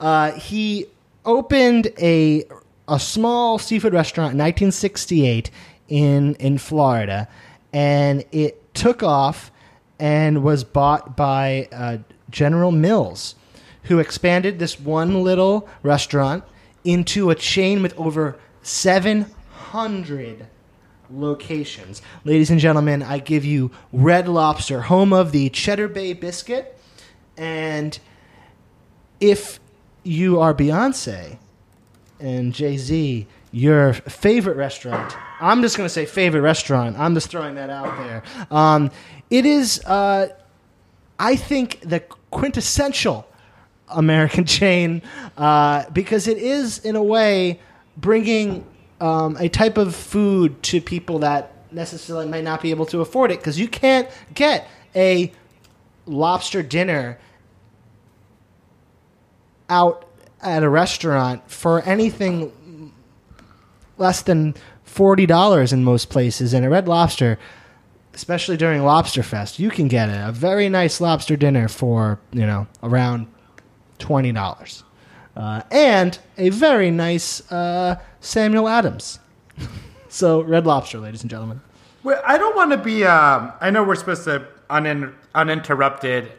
Uh, he opened a, a small seafood restaurant in 1968 in, in Florida, and it took off and was bought by uh, General Mills who expanded this one little restaurant into a chain with over 700 locations. Ladies and gentlemen, I give you Red Lobster, home of the Cheddar Bay biscuit. And if you are Beyonce and Jay Z, your favorite restaurant, I'm just going to say favorite restaurant. I'm just throwing that out there. Um, it is, uh, I think, the quintessential American chain uh, because it is, in a way, bringing um, a type of food to people that necessarily might not be able to afford it because you can't get a lobster dinner out at a restaurant for anything less than forty dollars in most places. And a Red Lobster, especially during Lobster Fest, you can get a very nice lobster dinner for you know around twenty dollars, uh, and a very nice uh, Samuel Adams. so Red Lobster, ladies and gentlemen. Well, I don't want to be. Um, I know we're supposed to unin, uninterrupted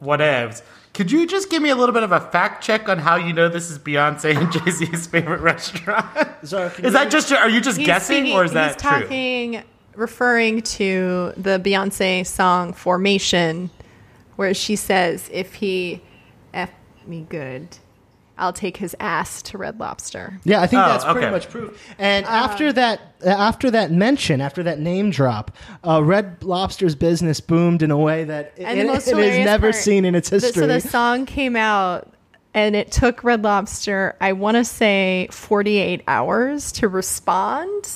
whatevs. Could you just give me a little bit of a fact check on how you know this is Beyonce and Jay Z's favorite restaurant? So, can is that just? Are you just guessing, speaking- or is that he's true? talking, referring to the Beyonce song "Formation," where she says, "If he f me good, I'll take his ass to Red Lobster." Yeah, I think Oh, that's pretty okay. much proof. And after that, after that mention, after that name drop, uh, Red Lobster's business boomed in a way that it, And the most it has hilarious never part- seen in its the- history. so the song came out, and it took Red Lobster, I want to say, 48 hours to respond,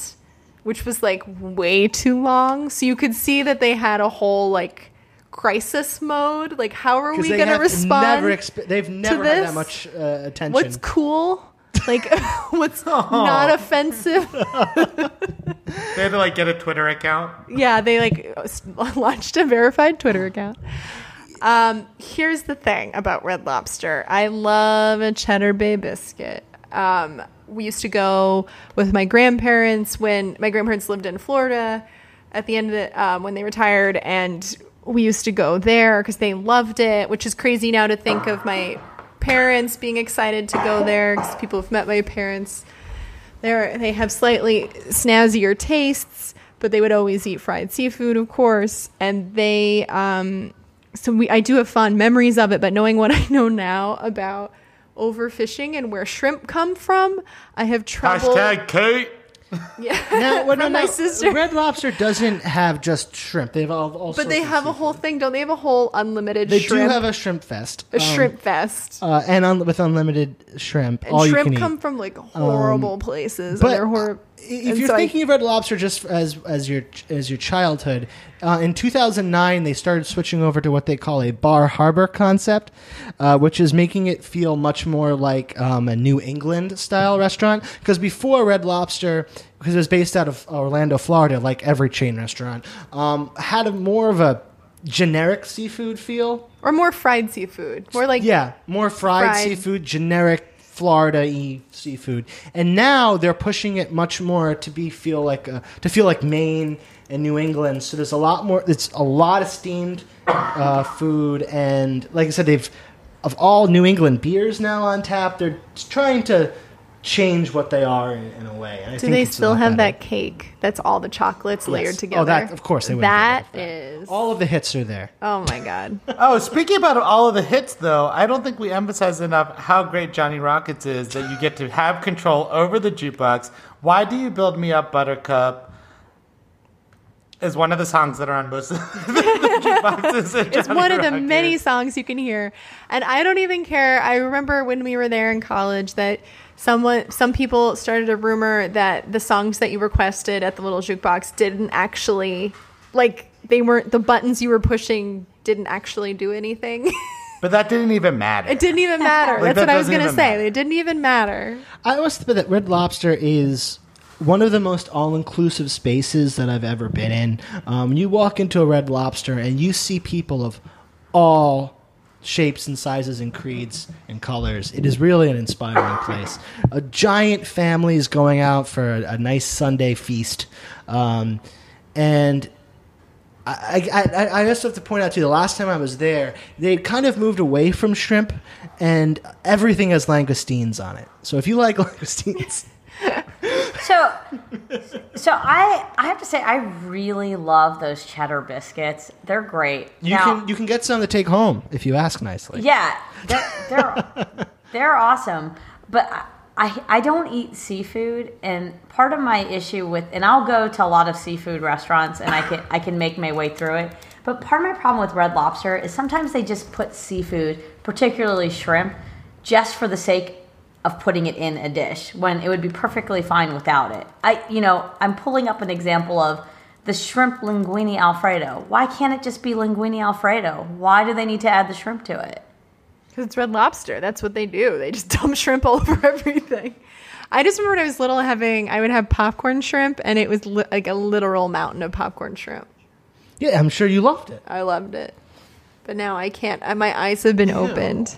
which was like way too long. So you could see that they had a whole like crisis mode. Like, how are we going to respond? Never expe- they've never had this? that much uh, attention. What's cool? Like, what's not offensive? They had to like get a Twitter account. yeah, they like launched a verified Twitter account. Um, here's the thing about Red Lobster. I love a Cheddar Bay biscuit. Um, we used to go with my grandparents when my grandparents lived in Florida. At the end of the um, when they retired, and we used to go there because they loved it. Which is crazy now to think of my parents being excited to go there because people have met my parents they're, they have slightly snazzier tastes, but they would always eat fried seafood, of course. And they um, so we I do have fond memories of it, but knowing what I know now about overfishing and where shrimp come from, I have trouble. Hashtag Kate. Yeah. Now, well, no, my sister. Red Lobster doesn't have just shrimp. They have all, all But they have a whole thing, don't they? Have a whole unlimited They shrimp, do have a shrimp fest. a um, shrimp fest. uh, and un- with unlimited shrimp, and all you shrimp can come eat. from like horrible places. but and they're hor- if and you're so I- thinking of Red Lobster just as as your as your childhood, uh, in 2009 they started switching over to what they call a bar harbor concept, uh, which is making it feel much more like um, a New England style restaurant. Because before Red Lobster, because it was based out of Orlando, Florida, like every chain restaurant, um, had a more of a generic seafood feel. or more fried seafood, more like Yeah, more fried, Fried. seafood, generic Florida y seafood. And now they're pushing it much more to be feel like a, to feel like Maine and New England. So there's a lot more. It's a lot of steamed uh, food, and like I said, they've of all New England beers now on tap. They're trying to change what they are in, in a way. And I Do they still have better. that cake? That's all the chocolates layered oh, together. Oh, that of course they would. That is. all of the hits are there. Oh my god. Oh, speaking about all of the hits, though, I don't think we emphasize enough how great Johnny Rockets is that you get to have control over the jukebox. Why do you build me up, Buttercup? Is one of the songs that are on most of the jukeboxes. It's Johnny one of the Rockets. many songs you can hear. And I don't even care. I remember when we were there in college that someone some people started a rumor that the songs that you requested at the little jukebox didn't actually like they weren't the buttons you were pushing didn't actually do anything. But that didn't even matter. it didn't even matter. Like, That's that what I was going to say. matter. It didn't even matter. I always think that Red Lobster is one of the most all-inclusive spaces that I've ever been in. Um, you walk into a Red Lobster and you see people of all shapes and sizes and creeds and colors. It is really an inspiring place. A giant family is going out for a, a nice Sunday feast, um, and I, I, I- also have to point out too. The last time I was there, they kind of moved away from shrimp, and everything has langoustines on it. So if you like langoustines, So, so I I have to say I really love those cheddar biscuits. They're great. you Now- can you can get some to take home if you ask nicely. Yeah, they're they're, they're awesome. But I, I I don't eat seafood, and part of my issue with and I'll go to a lot of seafood restaurants, and I can I can make my way through it. But part of my problem with Red Lobster is sometimes they just put seafood, particularly shrimp, just for the sake of putting it in a dish when it would be perfectly fine without it. I you know I'm pulling up an example of. The shrimp linguine alfredo. Why can't it just be linguine alfredo? Why do they need to add the shrimp to it? Because it's Red Lobster. That's what they do. They just dump shrimp all over everything. I just remember when I was little having, I would have popcorn shrimp, and it was li- like a literal mountain of popcorn shrimp. Yeah, I'm sure you loved it. I loved it. But now I can't. uh, My eyes have been opened.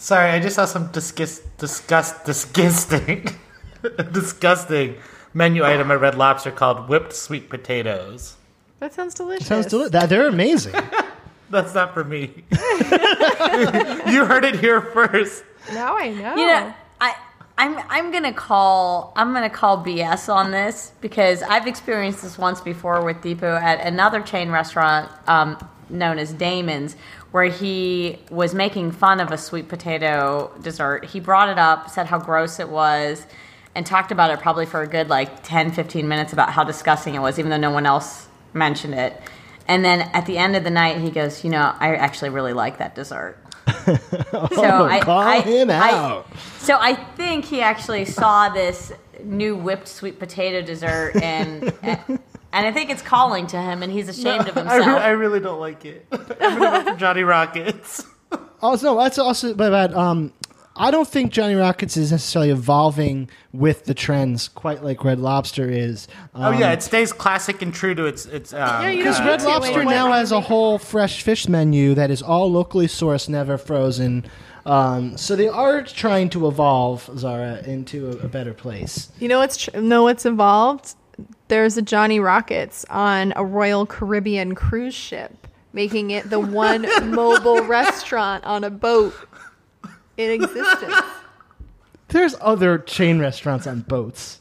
Sorry, I just saw some disgust, disgust, disgusting, disgusting menu item at Red Lobster called whipped sweet potatoes. That sounds delicious. Sounds delicious. They're amazing. That's not for me. you heard it here first. Now I know. You know, I I'm I'm gonna call I'm gonna call BS on this because I've experienced this once before with Deepu at another chain restaurant um, known as Damon's, where he was making fun of a sweet potato dessert. He brought it up, said how gross it was, and talked about it probably for a good like 10, 15 minutes about how disgusting it was, even though no one else mentioned it. And then at the end of the night, he goes, "You know, I actually really like that dessert." so oh, I, call him out. so I think he actually saw this new whipped sweet potato dessert, and and I think it's calling to him, and he's ashamed of I, himself. re- I really don't like it. I'm gonna vote for Johnny Rockets. Also, no, that's also but, but um, I don't think Johnny Rockets is necessarily evolving with the trends quite like Red Lobster is. Um, Oh yeah, it stays classic and true to its its. Um, Yeah, you Because Red. Lobster now has a whole fresh fish menu that is all locally sourced, never frozen. Um, so they are trying to evolve Zara into a, a better place. You know what's tr- know what's involved? There's a Johnny Rockets on a Royal Caribbean cruise ship, making it the one mobile restaurant on a boat in existence. There's other chain restaurants on boats.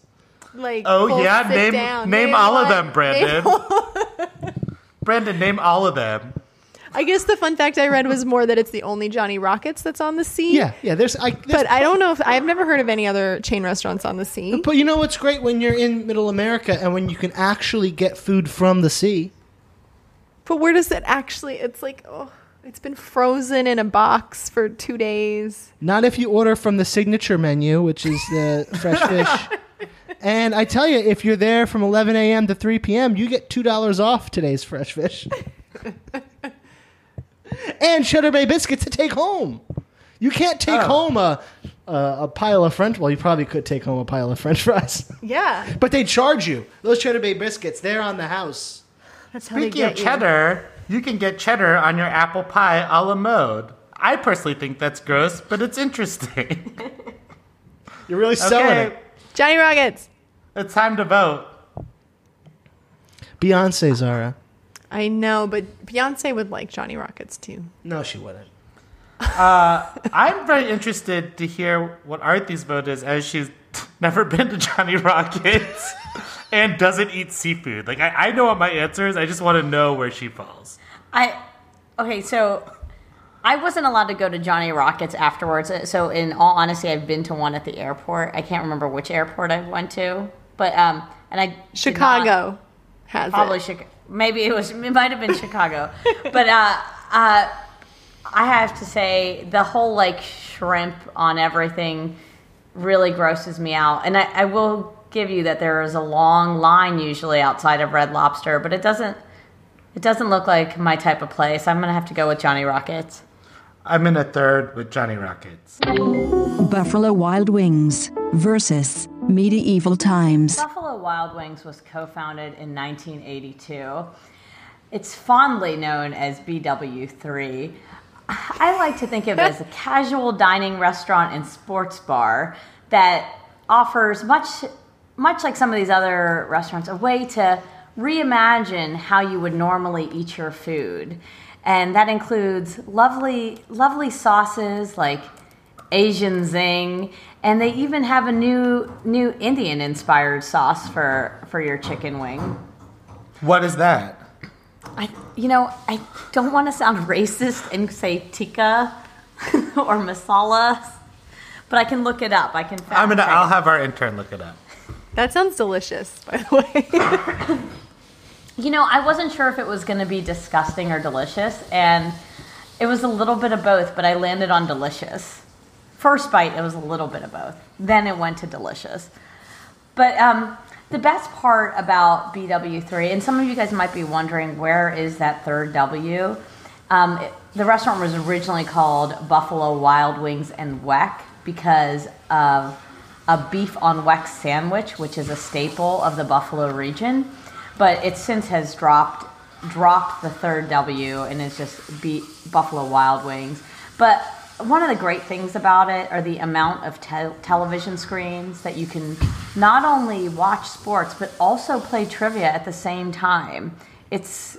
Like, Oh yeah, sit name name all of them, Brandon. Name- Brandon, name all of them. I guess the fun fact I read was more that it's the only Johnny Rockets that's on the sea. Yeah, yeah. There's, I, there's But I don't know if I've never heard of any other chain restaurants on the sea. But you know what's great when you're in Middle America and when you can actually get food from the sea. But where does it actually? It's like, oh, it's been frozen in a box for two days. Not if you order from the signature menu, which is the fresh fish. And I tell you, if you're there from 11 a.m. to 3 p.m., you get two dollars off today's fresh fish. and Cheddar Bay biscuits to take home. You can't take Oh. home a, a a pile of French. Well, you probably could take home a pile of French fries, Yeah, but they charge you those Cheddar Bay biscuits. They're on the house. that's how they Speaking get of you. cheddar, you can get cheddar on your apple pie a la mode. I personally think that's gross, but it's interesting. You're really selling okay, it. Johnny Rockets. it's time to vote. Beyonce, Zara. I know, but Beyonce would like Johnny Rockets too. No, she wouldn't. I'm very interested to hear what Arthi's vote is, as she's never been to Johnny Rockets and doesn't eat seafood. Like I, I know what my answer is. I just want to know where she falls. I okay, so I wasn't allowed to go to Johnny Rockets afterwards. So in all honesty, I've been to one at the airport. I can't remember which airport I went to, but um, and I did not- Chicago has probably it. Chicago. Maybe it was. It might have been Chicago, but uh, uh, I have to say the whole like shrimp on everything really grosses me out. And I, I will give you that there is a long line usually outside of Red Lobster, but it doesn't. It doesn't look like my type of place. I'm gonna have to go with Johnny Rockets. I'm in a third with Johnny Rockets. Buffalo Wild Wings versus Medieval Times. Buffalo Wild Wings was co-founded in 1982. It's fondly known as BW3. I like to think of it as a casual dining restaurant and sports bar that offers much much like some of these other restaurants a way to reimagine how you would normally eat your food. And that includes lovely lovely sauces like Asian zing, and they even have a new new Indian inspired sauce for for your chicken wing. What is that? I you know I don't want to sound racist and say tikka or masala, but I can look it up. I can. fact I'm gonna. I'll it. have our intern look it up. That sounds delicious, by the way. You know, I wasn't sure if it was going to be disgusting or delicious, and it was a little bit of both, but I landed on delicious. First bite, it was a little bit of both. Then it went to delicious. But um, the best part about BW3, and some of you guys might be wondering where is that third W? Um, it- the restaurant was originally called Buffalo Wild Wings and Weck because of a beef on weck sandwich, which is a staple of the Buffalo region. But it since has dropped dropped the third W and it's just Buffalo Wild Wings. But one of the great things about it are the amount of te- television screens that you can not only watch sports but also play trivia at the same time. It's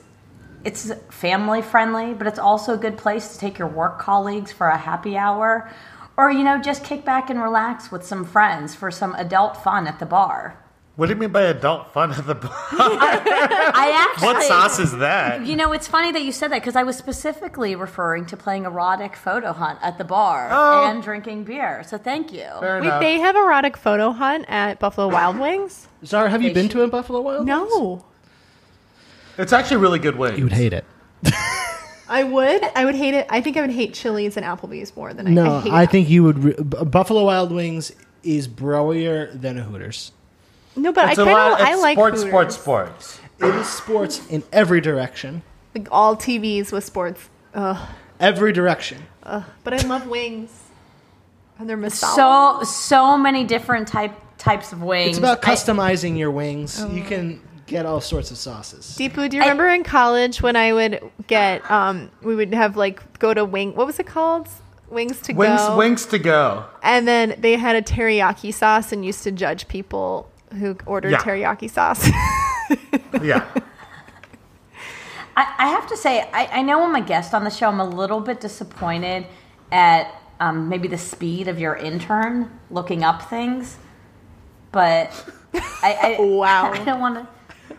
it's family friendly, but it's also a good place to take your work colleagues for a happy hour or you know just kick back and relax with some friends for some adult fun at the bar. What do you mean by adult fun at the bar? I actually what sauce is that? You know, it's funny that you said that because I was specifically referring to playing erotic photo hunt at the bar Oh. and drinking beer. So thank you. Fair Wait, enough. they have erotic photo hunt at Buffalo Wild Wings? Zara, have you They been should- to a Buffalo Wild? Wings? No. It's actually really good wings. You would hate it. I would. I would hate it. I think I would hate Chili's and Applebee's more than I, No, I hate I think you would. Re- Buffalo Wild Wings is broier than a Hooters. No, but It's I a kind of I like sports, Hooters. sports, sports. It is sports in every direction. Like all TVs with sports. Ugh. Every direction. Ugh. But I love wings. And they're masala. So so many different type types of wings. It's about I- customizing your wings. You can get all sorts of sauces. Deepu, do you remember in college when I would get um we would have like go to wing what was it called? Wings to Wings, go. wings to go. And then they had a teriyaki sauce and used to judge people who ordered Yeah. teriyaki sauce. Yeah. I, I have to say, I, I know I'm a guest on the show. I'm a little bit disappointed at um, maybe the speed of your intern looking up things, but I, I Wow. I don't want to.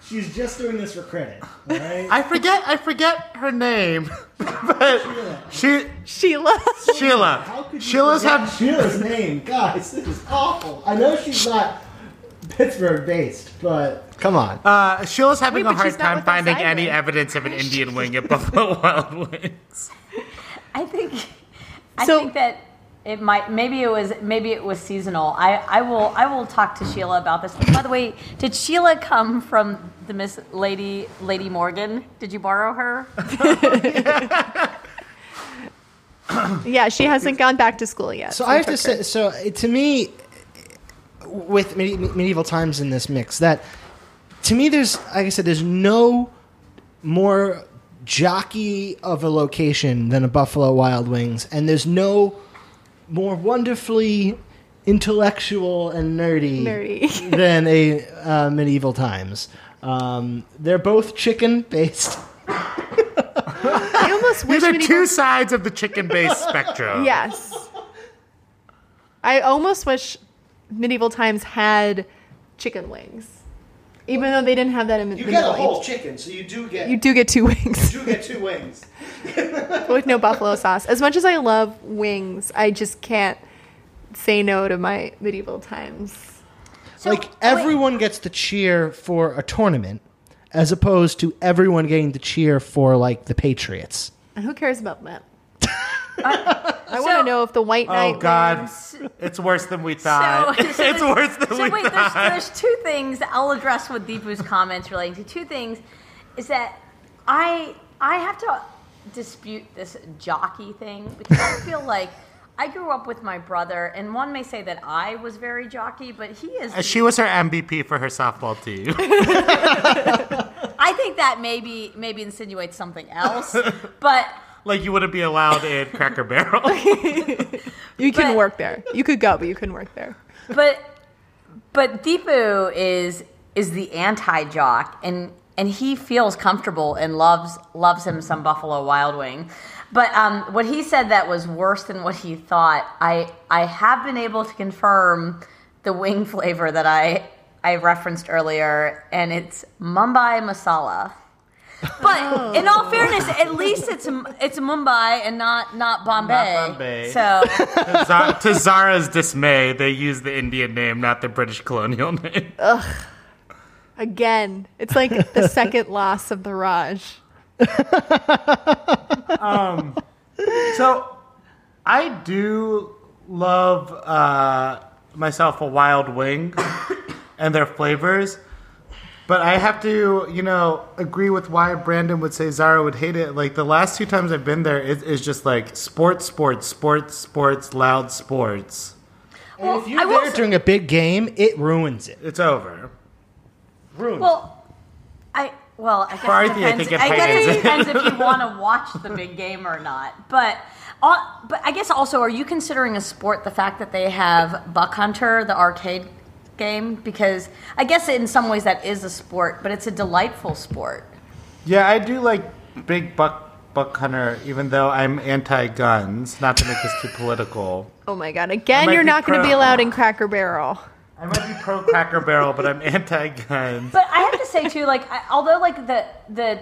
She's just doing this for credit. All right. I forget. I forget her name, but she Sheila. Sheila. How could you Sheila's have Sheila's name, guys. This is awful. I know she's not Pittsburgh based, but come on. uh, Sheila's having Wait, a hard time finding any either. evidence of an Indian wing at Buffalo Wild Wings. I think I So- think that it might maybe it was maybe it was seasonal. I, I will I will talk to Sheila about this. By the way, did Sheila come from the Miss Lady Lady Morgan? Did you borrow her? Yeah, she hasn't gone back to school yet. So I have to took say, so to me, with medi- medieval times in this mix, that to me, there's like I said, there's no more jockey of a location than a Buffalo Wild Wings, and there's no more wonderfully intellectual and nerdy, Nerdy. than a uh, medieval times. Um, they're both chicken based. I almost wish These are medieval two sides of the chicken-based spectrum. Yes. I almost wish medieval times had chicken wings. Even though they didn't have that in the Middle Age. chicken, so you do get You do get two wings you do get two wings. with no buffalo sauce. As much as I love wings, I just can't say no to my medieval times. So, like wait, everyone gets to cheer for a tournament as opposed to everyone getting to cheer for like the Patriots. And who cares about that? I want to know if the white knight Oh God, wins. it's worse than we thought. So, so it's worse than so we wait, thought. there's, there's two things I'll address with Deepu's comments relating to two things. Is that I I have to dispute this jockey thing because I feel like I grew up with my brother, and one may say that I was very jockey, but he is. Uh, She was her MVP for her softball team. I think that maybe maybe insinuates something else, but. Like you wouldn't be allowed in Cracker Barrel. You can But- work there. You could go, but you couldn't work there. but but Deepu is is the anti jock and and he feels comfortable and loves loves him some Buffalo Wild Wing. But um, what he said that was worse than what he thought. I I have been able to confirm the wing flavor that I I referenced earlier, and it's Mumbai masala. But in all fairness, at least it's it's Mumbai and not not Bombay. Not Bombay. So Za- to Zara's dismay, they use the Indian name, not the British colonial name. Ugh. Again, it's like the second loss of the Raj. So, I do love uh, myself a wild wing and their flavors, but I have to, you know, agree with why Brandon would say Zara would hate it. Like the last two times I've been there, it's just like sports, sports, sports, sports, loud sports. And if you're I will there say- during a big game, it ruins it. It's over. Ruins Well, I well, I guess For it Arthur, I depends. think it I guess it it. depends if you want to watch the big game or not. But, uh, but I guess also, are you considering a sport the fact that they have Buck Hunter, the arcade game? Because I guess in some ways that is a sport, but it's a delightful sport. Yeah, I do like big buck buck hunter, even though I'm anti-guns. Not to make this too political. Oh my god! Again, you're be not going to be allowed in Cracker Barrel. I might be pro Cracker Barrel, but I'm anti-guns. But I have to say too, like I, although like the the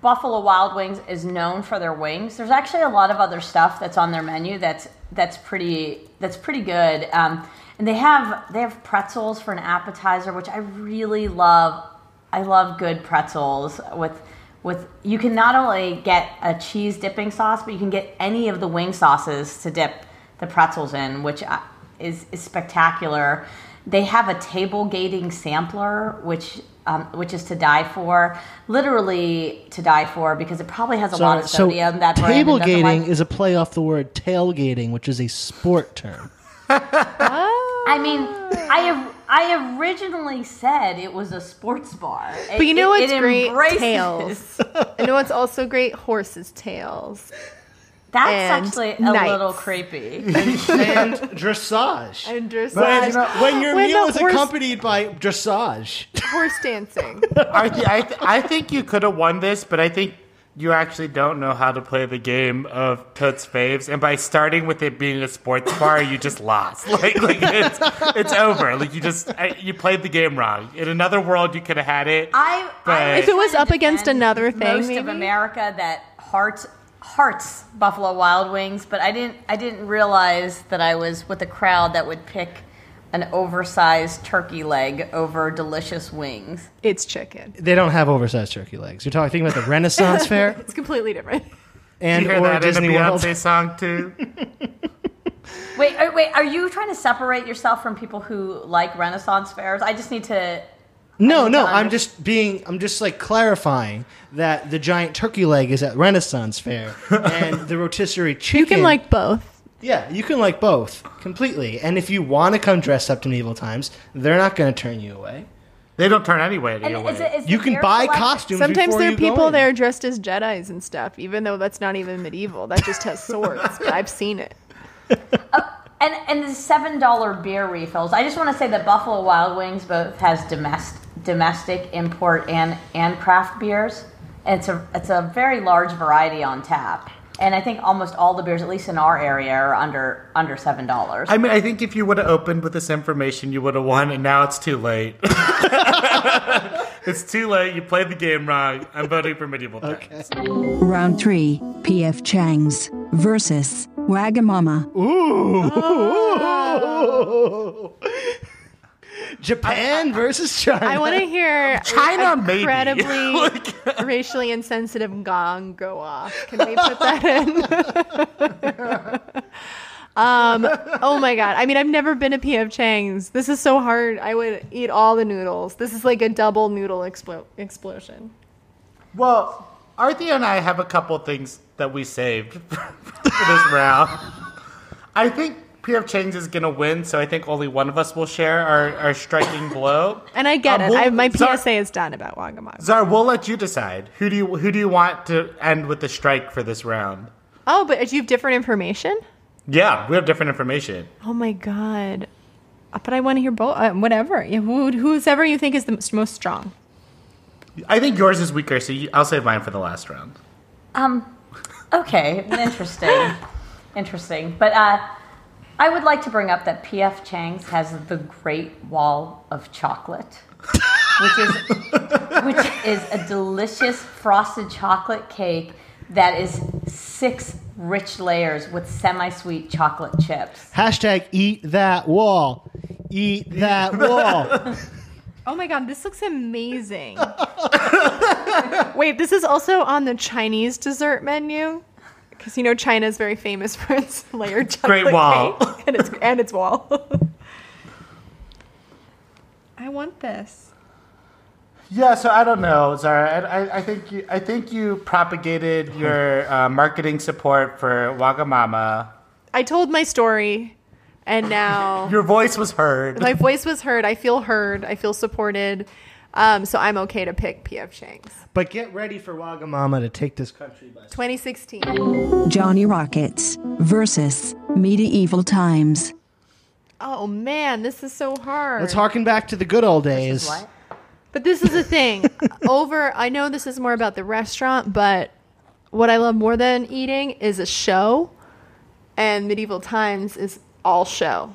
Buffalo Wild Wings is known for their wings, there's actually a lot of other stuff that's on their menu that's that's pretty that's pretty good. Um, and they have they have pretzels for an appetizer, which I really love. I love good pretzels with with you can not only get a cheese dipping sauce, but you can get any of the wing sauces to dip the pretzels in, which uh, is is spectacular. They have a table gating sampler, which um, which is to die for, literally to die for, because it probably has a lot of so sodium. that Brandon table gating like. is a play off the word tailgating, which is a sport term. I mean, I I originally said it was a sports bar, But you know what's it great? embraces- Tails. I know what's also great? Horses' tails. That's And actually a knights. little creepy. and dressage. And dressage. But you know, when your When meal is horse- accompanied by dressage. horse dancing. I, th- I, th- I think you could have won this, but I think you actually don't know how to play the game of Totes Faves, and by starting with it being a sports bar, you just lost. Like, like it's it's over. Like you just I- you played the game wrong. In another world, you could have had it. I, But- I If it was up against another thing, most of? America that hearts hearts Buffalo Wild Wings, but I didn't I didn't realize that I was with a crowd that would pick an oversized turkey leg over delicious wings. It's chicken. They don't have oversized turkey legs. You're talking about the Renaissance Fair It's completely different. and you hear or that Disney in a World. Beyonce song too? Wait, wait, are you trying to separate yourself from people who like Renaissance fairs? I just need to. No, no, need I'm just being, I'm just like clarifying that the giant turkey leg is at Renaissance Fair, and the rotisserie chicken. You can like both. yeah, you can like both completely. And if you want to come dressed up to medieval times, they're not going to turn you away. They don't turn anyway. And away. is it- is You can beer buy selection- costumes. Sometimes before there are you go people in. there dressed as Jedi's and stuff, even though that's not even medieval. That just has swords. but I've seen it. And and the seven dollar beer refills. I just want to say that Buffalo Wild Wings both has domestic domestic import and and craft beers. And it's a it's a very large variety on tap. And I think almost all the beers, at least in our area, are under under seven dollars. I mean, I think if you would have opened with this information, you would have won, and now it's too late. it's too late. You played the game wrong. I'm voting for medieval times. Round 3, PF Chang's versus Wagamama. Ooh. Japan versus China. I want to hear China, maybe. incredibly racially insensitive gong go off. Can we put that in? Um. Oh my god. I mean, I've never been to PF Chang's. This is so hard. I would eat all the noodles. This is like a double noodle explo- explosion. Well, Arthur and I have a couple things that we saved for this round. I think PF Chang's is going to win, so I think only one of us will share our, our striking blow. And I get Uh, it. well, I, my Zar- PSA is done about Wagamama. Zar, we'll let you decide. Who do you who do you want to end with the strike for this round? Oh, but do you have different information? Yeah, we have different information. Oh my god. But I want to hear both. Uh, whatever. Yeah, Who, who's ever you think is the most- most strong. I think yours is weaker, so you, I'll save mine for the last round. Um, okay, interesting, interesting. But uh, I would like to bring up that PF Chang's has the Great Wall of Chocolate, which is which is a delicious frosted chocolate cake that is six rich layers with semi-sweet chocolate chips. Hashtag eat that wall. Eat that wall. Oh my god, this looks amazing. Wait, this is also on the Chinese dessert menu. Because you know China is very famous for its layered chocolate Great Wall. cake and its and its wall. I want this. Yeah, so I don't know, Zara. I, I, I think you, I think you propagated your uh, marketing support for Wagamama. I told my story, and now Your voice was heard. my voice was heard. I feel heard. I feel supported. Um, so I'm okay to pick PF Chang's. but get ready for Wagamama to take this country by 2016. Johnny Rockets versus Medieval Times. Oh man, this is so hard. Let's harken back to the good old days. What? But this is the thing. Over, I know this is more about the restaurant, but what I love more than eating is a show, and medieval times is all show.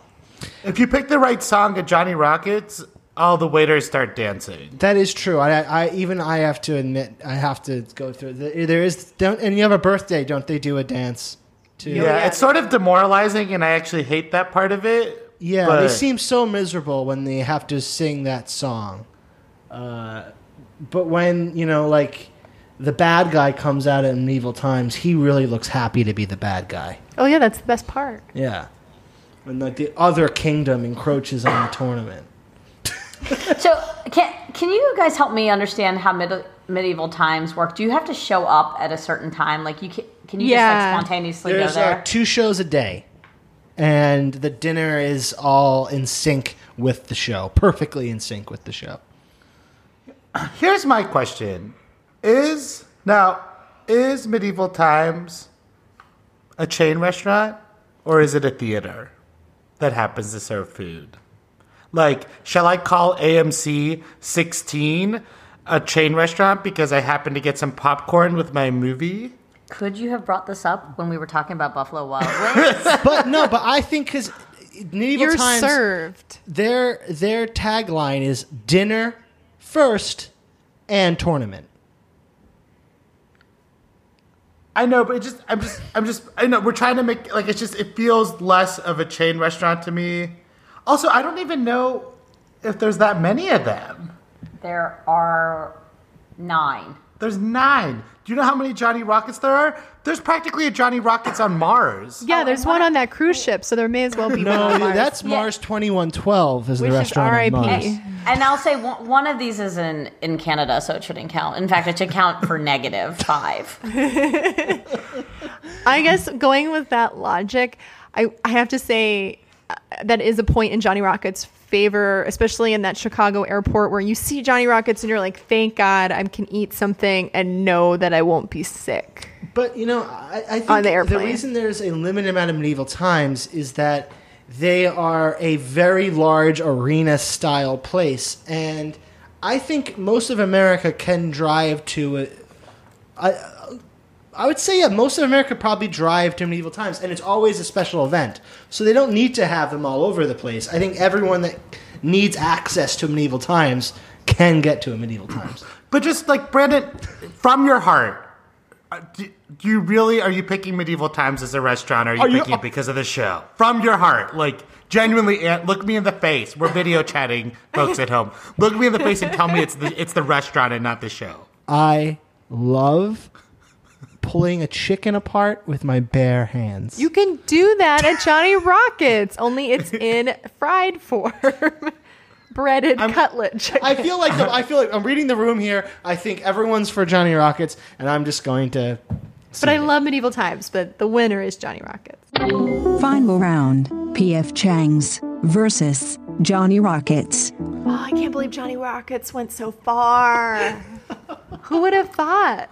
If you pick the right song at Johnny Rockets, all the waiters start dancing. That is true. I, I even I have to admit I have to go through. There is don't and you have a birthday, don't they do a dance too? Yeah, yeah. it's sort of demoralizing, and I actually hate that part of it. Yeah, but they seem so miserable when they have to sing that song. Uh, but when you know, like the bad guy comes out in medieval times, he really looks happy to be the bad guy. Oh yeah, that's the best part. Yeah, when like the other kingdom encroaches on the tournament. So can can you guys help me understand how mid- medieval times work? Do you have to show up at a certain time? Like you can can you Yeah. just like spontaneously There's go there? uh, two shows a day, and the dinner is all in sync with the show, perfectly in sync with the show. Here's my question: Is now is medieval times a chain restaurant or is it a theater that happens to serve food? Like, shall I call AMC 16 a chain restaurant because I happened to get some popcorn with my movie. Could you have brought this up when we were talking about Buffalo Wild Wings? but no, but I think because medieval You're times, served. their their tagline is dinner first and tournament. I know, but it just I'm just I'm just I know we're trying to make like it's just it feels less of a chain restaurant to me. Also, I don't even know if there's that many of them. there are nine. There's nine. Do you know how many Johnny Rockets there are? There's practically a Johnny Rockets on Mars. Yeah, Oh, there's one on that cruise ship, so there may as well be one No, on Mars. that's Yeah. Mars twenty one twelve is Which the is restaurant on RIP. Mars. And I'll say one, one of these is in, in Canada, so it shouldn't count. In fact, it should count for negative five. I guess going with that logic, I, I have to say uh, that is a point in Johnny Rockets' favor, especially in that Chicago airport where you see Johnny Rockets and you're like, thank God I can eat something and know that I won't be sick. But you know, I, I think On the the, reason there's a limited amount of medieval times is that they are a very large arena style place, and I think most of America can drive to a. I, I would say yeah, most of America probably drive to medieval times, and it's always a special event. So they don't need to have them all over the place. I think everyone that needs access to medieval times can get to a medieval times. But just like Brandon, from your heart, uh, do, do you really are you picking medieval times as a restaurant? Or are you Are you- picking it because of the show? From your heart, like genuinely, Aunt, look me in the face. We're video chatting, folks at home. Look me in the face and tell me it's the it's the restaurant and not the show. I love pulling a chicken apart with my bare hands. You can do that at Johnny Rockets, only it's in fried form. Breaded cutlet chicken. I feel like the, I feel like I'm reading the room here. I think everyone's for Johnny Rockets, and I'm just going to. but I love medieval times, but the winner is Johnny Rockets. Final round PF Chang's versus Johnny Rockets. Oh, I can't believe Johnny Rockets went so far. Who would have thought?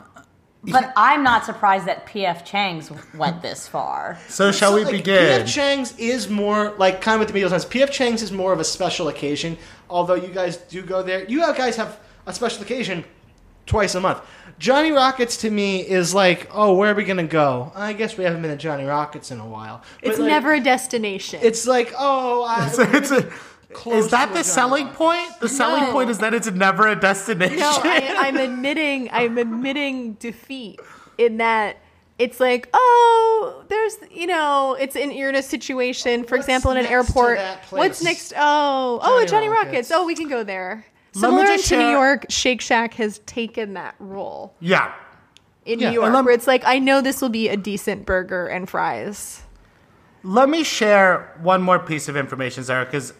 But I'm not surprised that PF Chang's went this far. So shall we Like, begin? PF Chang's is more like kind of with the medieval times. PF Chang's is more of a special occasion. Although you guys do go there, you guys have a special occasion twice a month. Johnny Rockets to me is like, oh, where are we gonna go? I guess we haven't been to Johnny Rockets in a while. But, It's like, never a destination. It's like, oh, I, So it's a, Close is that to the a selling Johnny point? The selling point is that it's never a destination. no, I, I'm admitting I'm admitting defeat in that it's like, oh, there's you know, it's an you're in a situation. For What's example, in an airport. What's next? Oh, oh, Johnny a Johnny Rockets. Rockets. Oh, we can go there. Let me Similar just to New York, Shake Shack has taken that role yeah. in Yeah, New York, and where it's like, I know this will be a decent burger and fries. Let me share one more piece of information, Sarah, because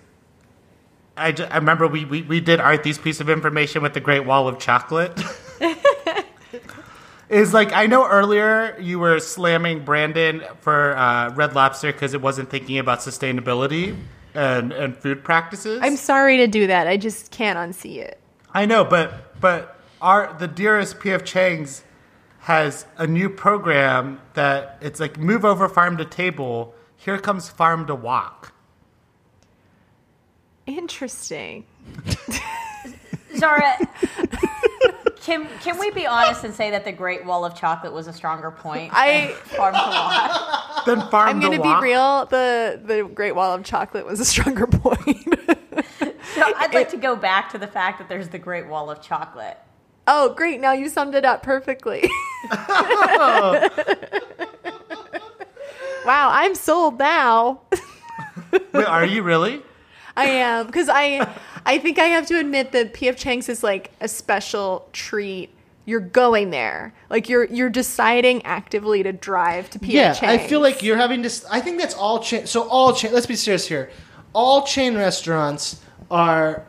I, remember we, we, we did Arthi's piece of information with the Great Wall of Chocolate. is like, I know earlier you were slamming Brandon for uh, Red Lobster because it wasn't thinking about sustainability and, and food practices. I'm sorry to do that. I just can't unsee it. I know, but but our the dearest PF Chang's has a new program that it's like move over farm to table. Here comes farm to wok. Interesting. Zara, can can we be honest and say that the Great Wall of Chocolate was a stronger point? I- than Farm to Wok? Then farm I'm gonna be real. The the Great Wall of Chocolate was a stronger point. So I'd like to go back to the fact that there's the Great Wall of Chocolate. oh, great! Now you summed it up perfectly. wow, I'm sold now. Wait, are you really? I am because I I think I have to admit that PF Chang's is like a special treat. You're going there, like you're you're deciding actively to drive to PF yeah, Chang's. I feel like you're having to. I think that's all chain. So all chain. Let's be serious here. All chain restaurants are.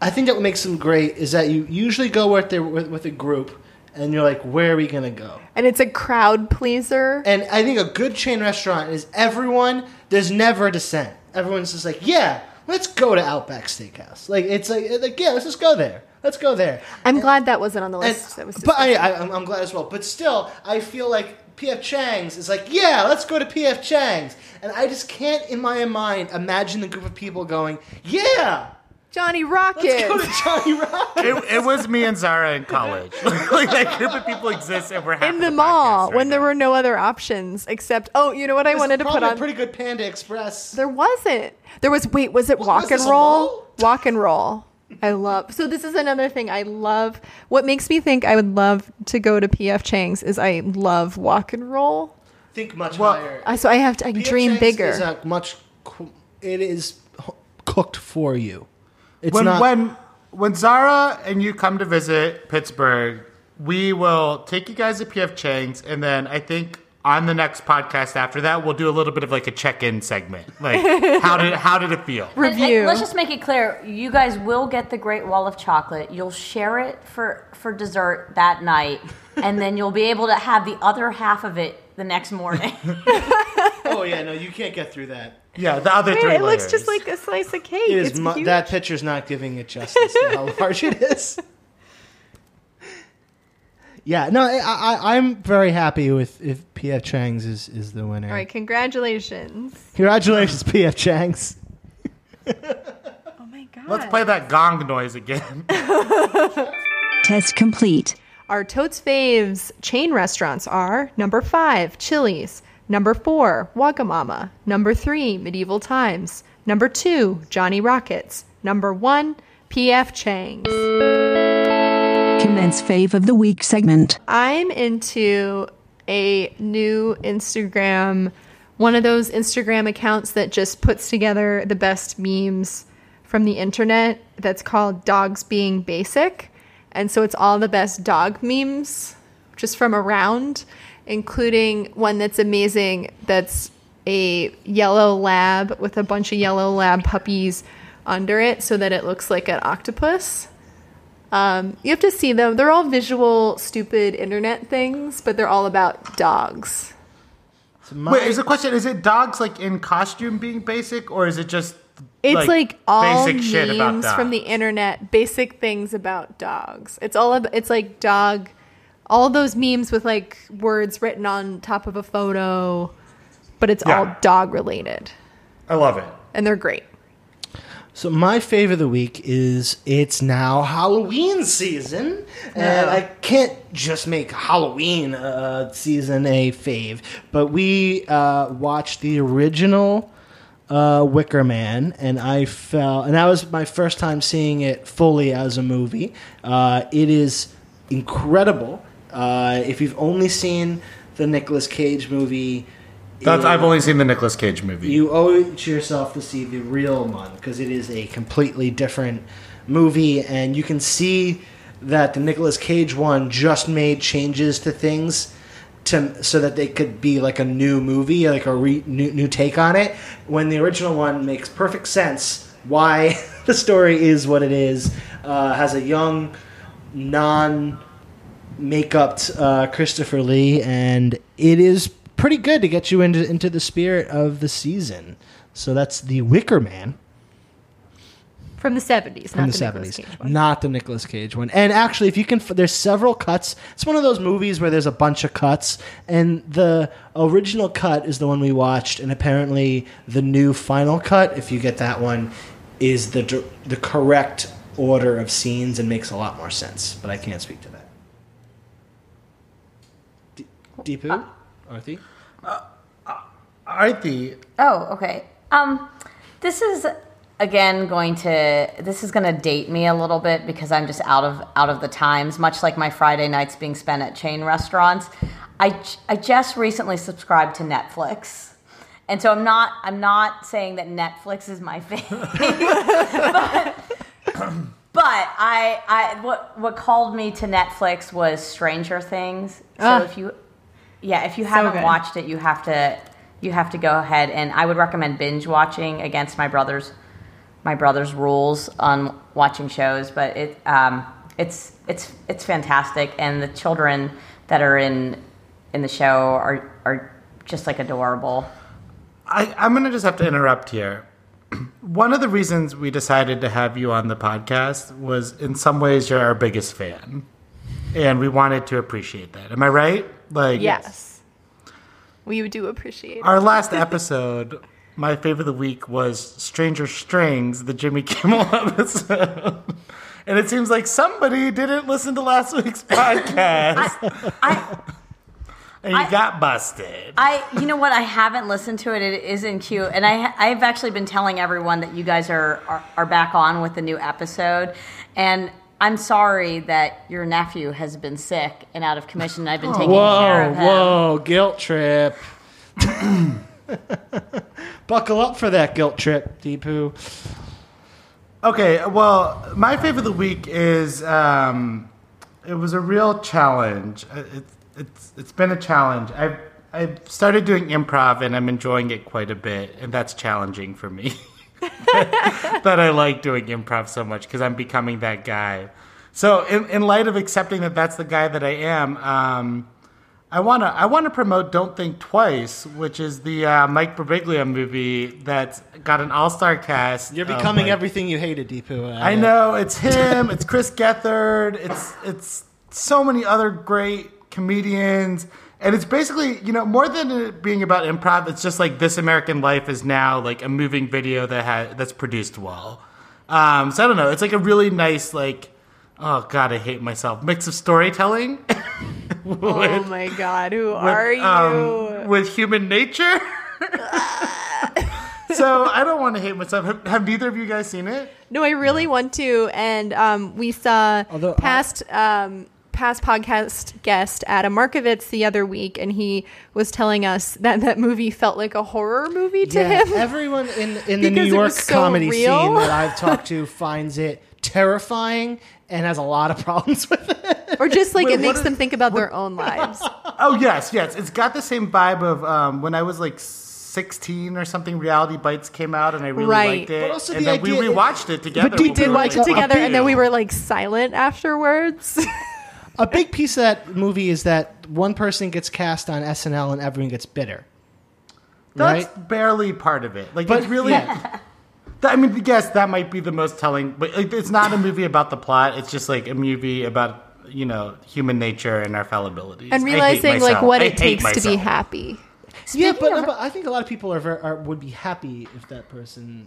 I think that what makes them great is that you usually go with there with, with a group, and you're like, where are we gonna go? and it's a crowd pleaser. And I think a good chain restaurant is everyone. There's never a dissent. Everyone's just like, yeah, let's go to Outback Steakhouse. Like it's like, like yeah, let's just go there. Let's go there. I'm glad that wasn't on the And, list. that was but I. I, I'm glad as well. But still, I feel like PF Chang's is like, yeah, let's go to PF Chang's, and I just can't, in my mind, imagine the group of people going, yeah, Johnny Rocket. Go to Johnny Rock. It, it was me and Zara in college. like that group of people exists, and we're in the mall when there were no other options except oh you know what I wanted to put Probably on pretty good Panda Express. there wasn't there was wait was it was walk and this a roll mall? walk and roll I love so this is another thing I love what makes me think I would love to go to PF Chang's is I love walk and roll Think much Well, higher. I so I have to I dream Chang's bigger Is a much. It is cooked for you. It's when not. when when Zara and you come to visit Pittsburgh, we will take you guys to PF Chang's, and then I think on the next podcast after that, we'll do a little bit of like a check-in segment, like how did how did it feel? And- and review let's just make it clear: you guys will get the Great Wall of Chocolate. You'll share it for for dessert that night, and then you'll be able to have the other half of it the next morning. oh yeah, no, you can't get through that. Yeah, the other Wait, three. it looks just like a slice of cake It is it's mu- huge. that picture's not giving it justice to how large it is. Yeah, no, I, I, I'm very happy with if PF Chang's is, is the winner. all right congratulations Congratulations, PF Chang's. oh my god Let's play that gong noise again. Test complete. Our Totes Faves chain restaurants are number five, Chili's, number four, Wagamama, number three, Medieval Times, number two, Johnny Rockets, number one, PF Chang's. Commence fave of the week segment. I'm into a new Instagram, one of those Instagram accounts that just puts together the best memes from the internet that's called Dogs Being Basic. And so it's all the best dog memes just from around, including one that's amazing that's a yellow lab with a bunch of yellow lab puppies under it so that it looks like an octopus. Um, you have to see them. They're all visual, stupid internet things, but they're all about dogs. So my- Wait, is the question: Is it dogs like in costume being basic, or is it just It's like, all basic shit about memes from the internet, basic things about dogs. It's all about, it's like dog, all those memes with like words written on top of a photo, but it's all dog related, I love it. and they're great. So my fave of the week is it's now Halloween season, and I can't just make Halloween uh, season a fave, but we uh, watched the original uh, Wicker Man, and I fell, and that was my first time seeing it fully as a movie. Uh, it is incredible. Uh, if you've only seen the Nicolas Cage movie, That's, it- I've only seen the Nicolas Cage movie. you owe it to yourself to see the real one because it is a completely different movie, and you can see that the Nicolas Cage one just made changes to things to so that they could be like a new movie, like a re, new, new take on it. When the original one makes perfect sense why the story is what it is, uh, has a young non makeup uh, Christopher Lee, and it is pretty good to get you into into the spirit of the season. So that's the Wicker Man From the 70s, from not the seventies, not the Nicolas Cage one. And actually, if you can, there's several cuts. It's one of those movies where there's a bunch of cuts, and the original cut is the one we watched, and apparently the new final cut, if you get that one, is the the correct order of scenes and makes a lot more sense. But I can't speak to that. D- Deepu, Arthi. Arthi, Oh, okay. Um, this is again going to this is going to date me a little bit because I'm just out of out of the times. Much like my Friday nights being spent at chain restaurants, I I just recently subscribed to Netflix. And so I'm not I'm not saying that Netflix is my favorite, but, but I I what what called me to Netflix was Stranger Things. So Ah. if you yeah, if you haven't good. watched it, you have to you have to go ahead and I would recommend binge watching against my brother's my brother's rules on watching shows, but it um, it's it's it's fantastic and the children that are in in the show are are just like adorable. I, I'm going to just have to interrupt here. One of the reasons we decided to have you on the podcast was in some ways you're our biggest fan. And we wanted to appreciate that. Am I right? Like Yes. We do appreciate it. our last episode my favorite of the week was Stranger Strings, the Jimmy Kimmel episode. and it seems like somebody didn't listen to last week's podcast I, and you I- got busted. I, you know what? I haven't listened to it. It isn't cute, and I, I've actually been telling everyone that you guys are, are are back on with the new episode, and I'm sorry that your nephew has been sick and out of commission. I've been taking care of him. whoa, guilt trip. Buckle up for that guilt trip, Deepu. Okay, well, my favorite of the week is um, it was a real challenge. Uh, It, it's it's been a challenge. I've I've started doing improv and I'm enjoying it quite a bit, and that's challenging for me. that I like doing improv so much because I'm becoming that guy. So, in, in light of accepting that that's the guy that I am, um, I wanna I wanna promote "Don't Think Twice," which is the uh, Mike Birbiglia movie that's got an all star cast. You're becoming like- everything you hated, Deepu. I know it's him. It's Chris Gethard. It's it's so many other great comedians, and it's basically you know more than it being about improv. It's just like This American Life is now like a moving video that has that's produced well. Um, so I don't know. It's like a really nice like. Oh God, I hate myself. Mix of storytelling Oh my god, who are you? um, with human nature. so I don't want to hate myself. Have, have neither of you guys seen it? No, I really want to. And um, we saw Although I- past um, past podcast guest Adam Markovitz the other week, and he was telling us that that movie felt like a horror movie to yeah, him. everyone in in the New York so comedy real. scene that I've talked to finds it terrifying and has a lot of problems with it. or just like Wait, it makes is- them think about their own lives. Oh yes, yes. It's got the same vibe of um, when I was like sixteen or something. Reality Bites came out, and I really Right. liked it. But also and the then we idea- rewatched it together. But we did were, Watch like, it together, and then we were like silent afterwards. A big piece of that movie is that one person gets cast on SNL and everyone gets bitter. That's right? barely part of it. Like But it's really. yeah. That- I mean, yes, that might be the most telling, but like, it's not a movie about the plot. It's just like a movie about you know human nature and our fallibilities. and realizing like what I it hate takes to be myself. happy. Yeah, but, of- but I think a lot of people are, ver- are would be happy if that person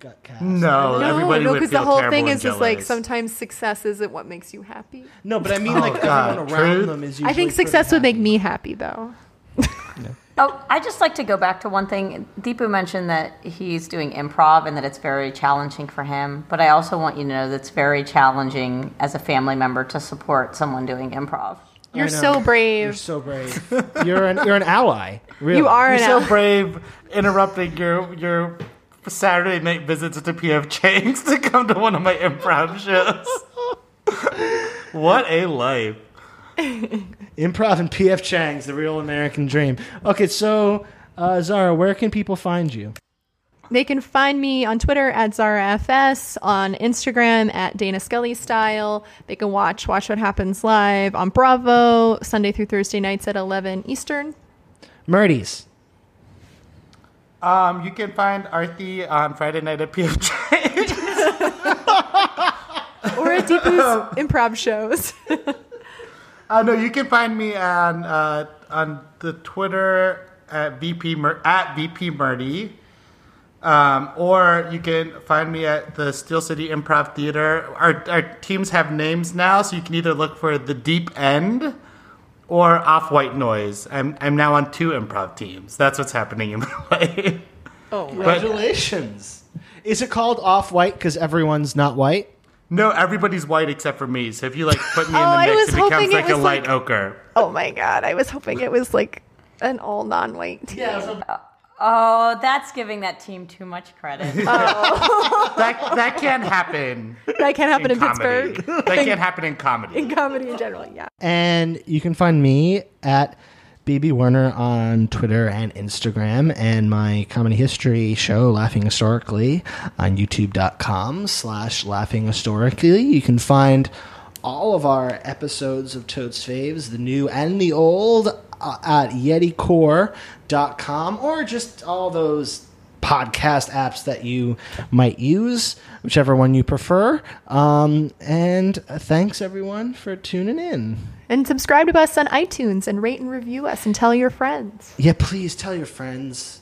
got cast. No, No, everybody no, would because the whole thing is just like sometimes success isn't what makes you happy. No, but I mean oh, like Oh, God. everyone around Truth? them is. I think success would make me happy though. Oh, I just like to go back to one thing. Deepu mentioned that he's doing improv and that it's very challenging for him. But I also want you to know that it's very challenging as a family member to support someone doing improv. You're so brave. You're so brave. You're an you're an ally. Really. You are You're an so al- brave interrupting your your Saturday night visits to PF Chang's to come to one of my improv shows. what a life. Improv and PF Chang's the real American dream. Okay, so uh, Zara, where can people find you? They can find me on Twitter at ZaraFS, on Instagram at Dana Scully Style. They can watch Watch What Happens Live on Bravo, Sunday through Thursday nights at 11 Eastern. Murdy's. Um, you can find Arthi on Friday night at Chang's. Or at Deepu's improv shows. Uh, no, you can find me on uh, on the Twitter at VP Mur- at VP Murdy. Um, or you can find me at the Steel City Improv Theater. Our, our teams have names now, so you can either look for the Deep End or Off White Noise. I'm I'm now on two improv teams. That's what's happening in my life. oh, my. Congratulations. Is it called off white because everyone's not white? No, everybody's white except for me. So if you like put me in Oh, the I mix, was it becomes hoping it like a light like- ochre. oh my God. I was hoping it was like an all non white team. Oh, that's giving that team too much credit. Oh. That that can't happen. That can't happen in, comedy. Pittsburgh. That can't happen in comedy. in comedy in general, yeah. And you can find me at BB Werner on Twitter and Instagram, and my comedy history show, Laughing Historically, on youtube.com slash laughing historically. You can find all of our episodes of Totes Faves, the new and the old, uh, at yeticore.com, or just all those podcast apps that you might use, whichever one you prefer. Um, and uh, thanks everyone for tuning in. And subscribe to us on iTunes and rate and review us and tell your friends. Yeah, please tell your friends.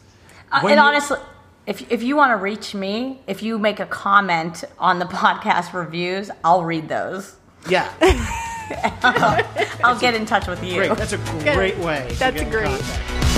Uh, and you- honestly, if if you want to reach me, if you make a comment on the podcast reviews, I'll read those. Yeah, I'll get in touch with you. great. That's a great way. That's in great.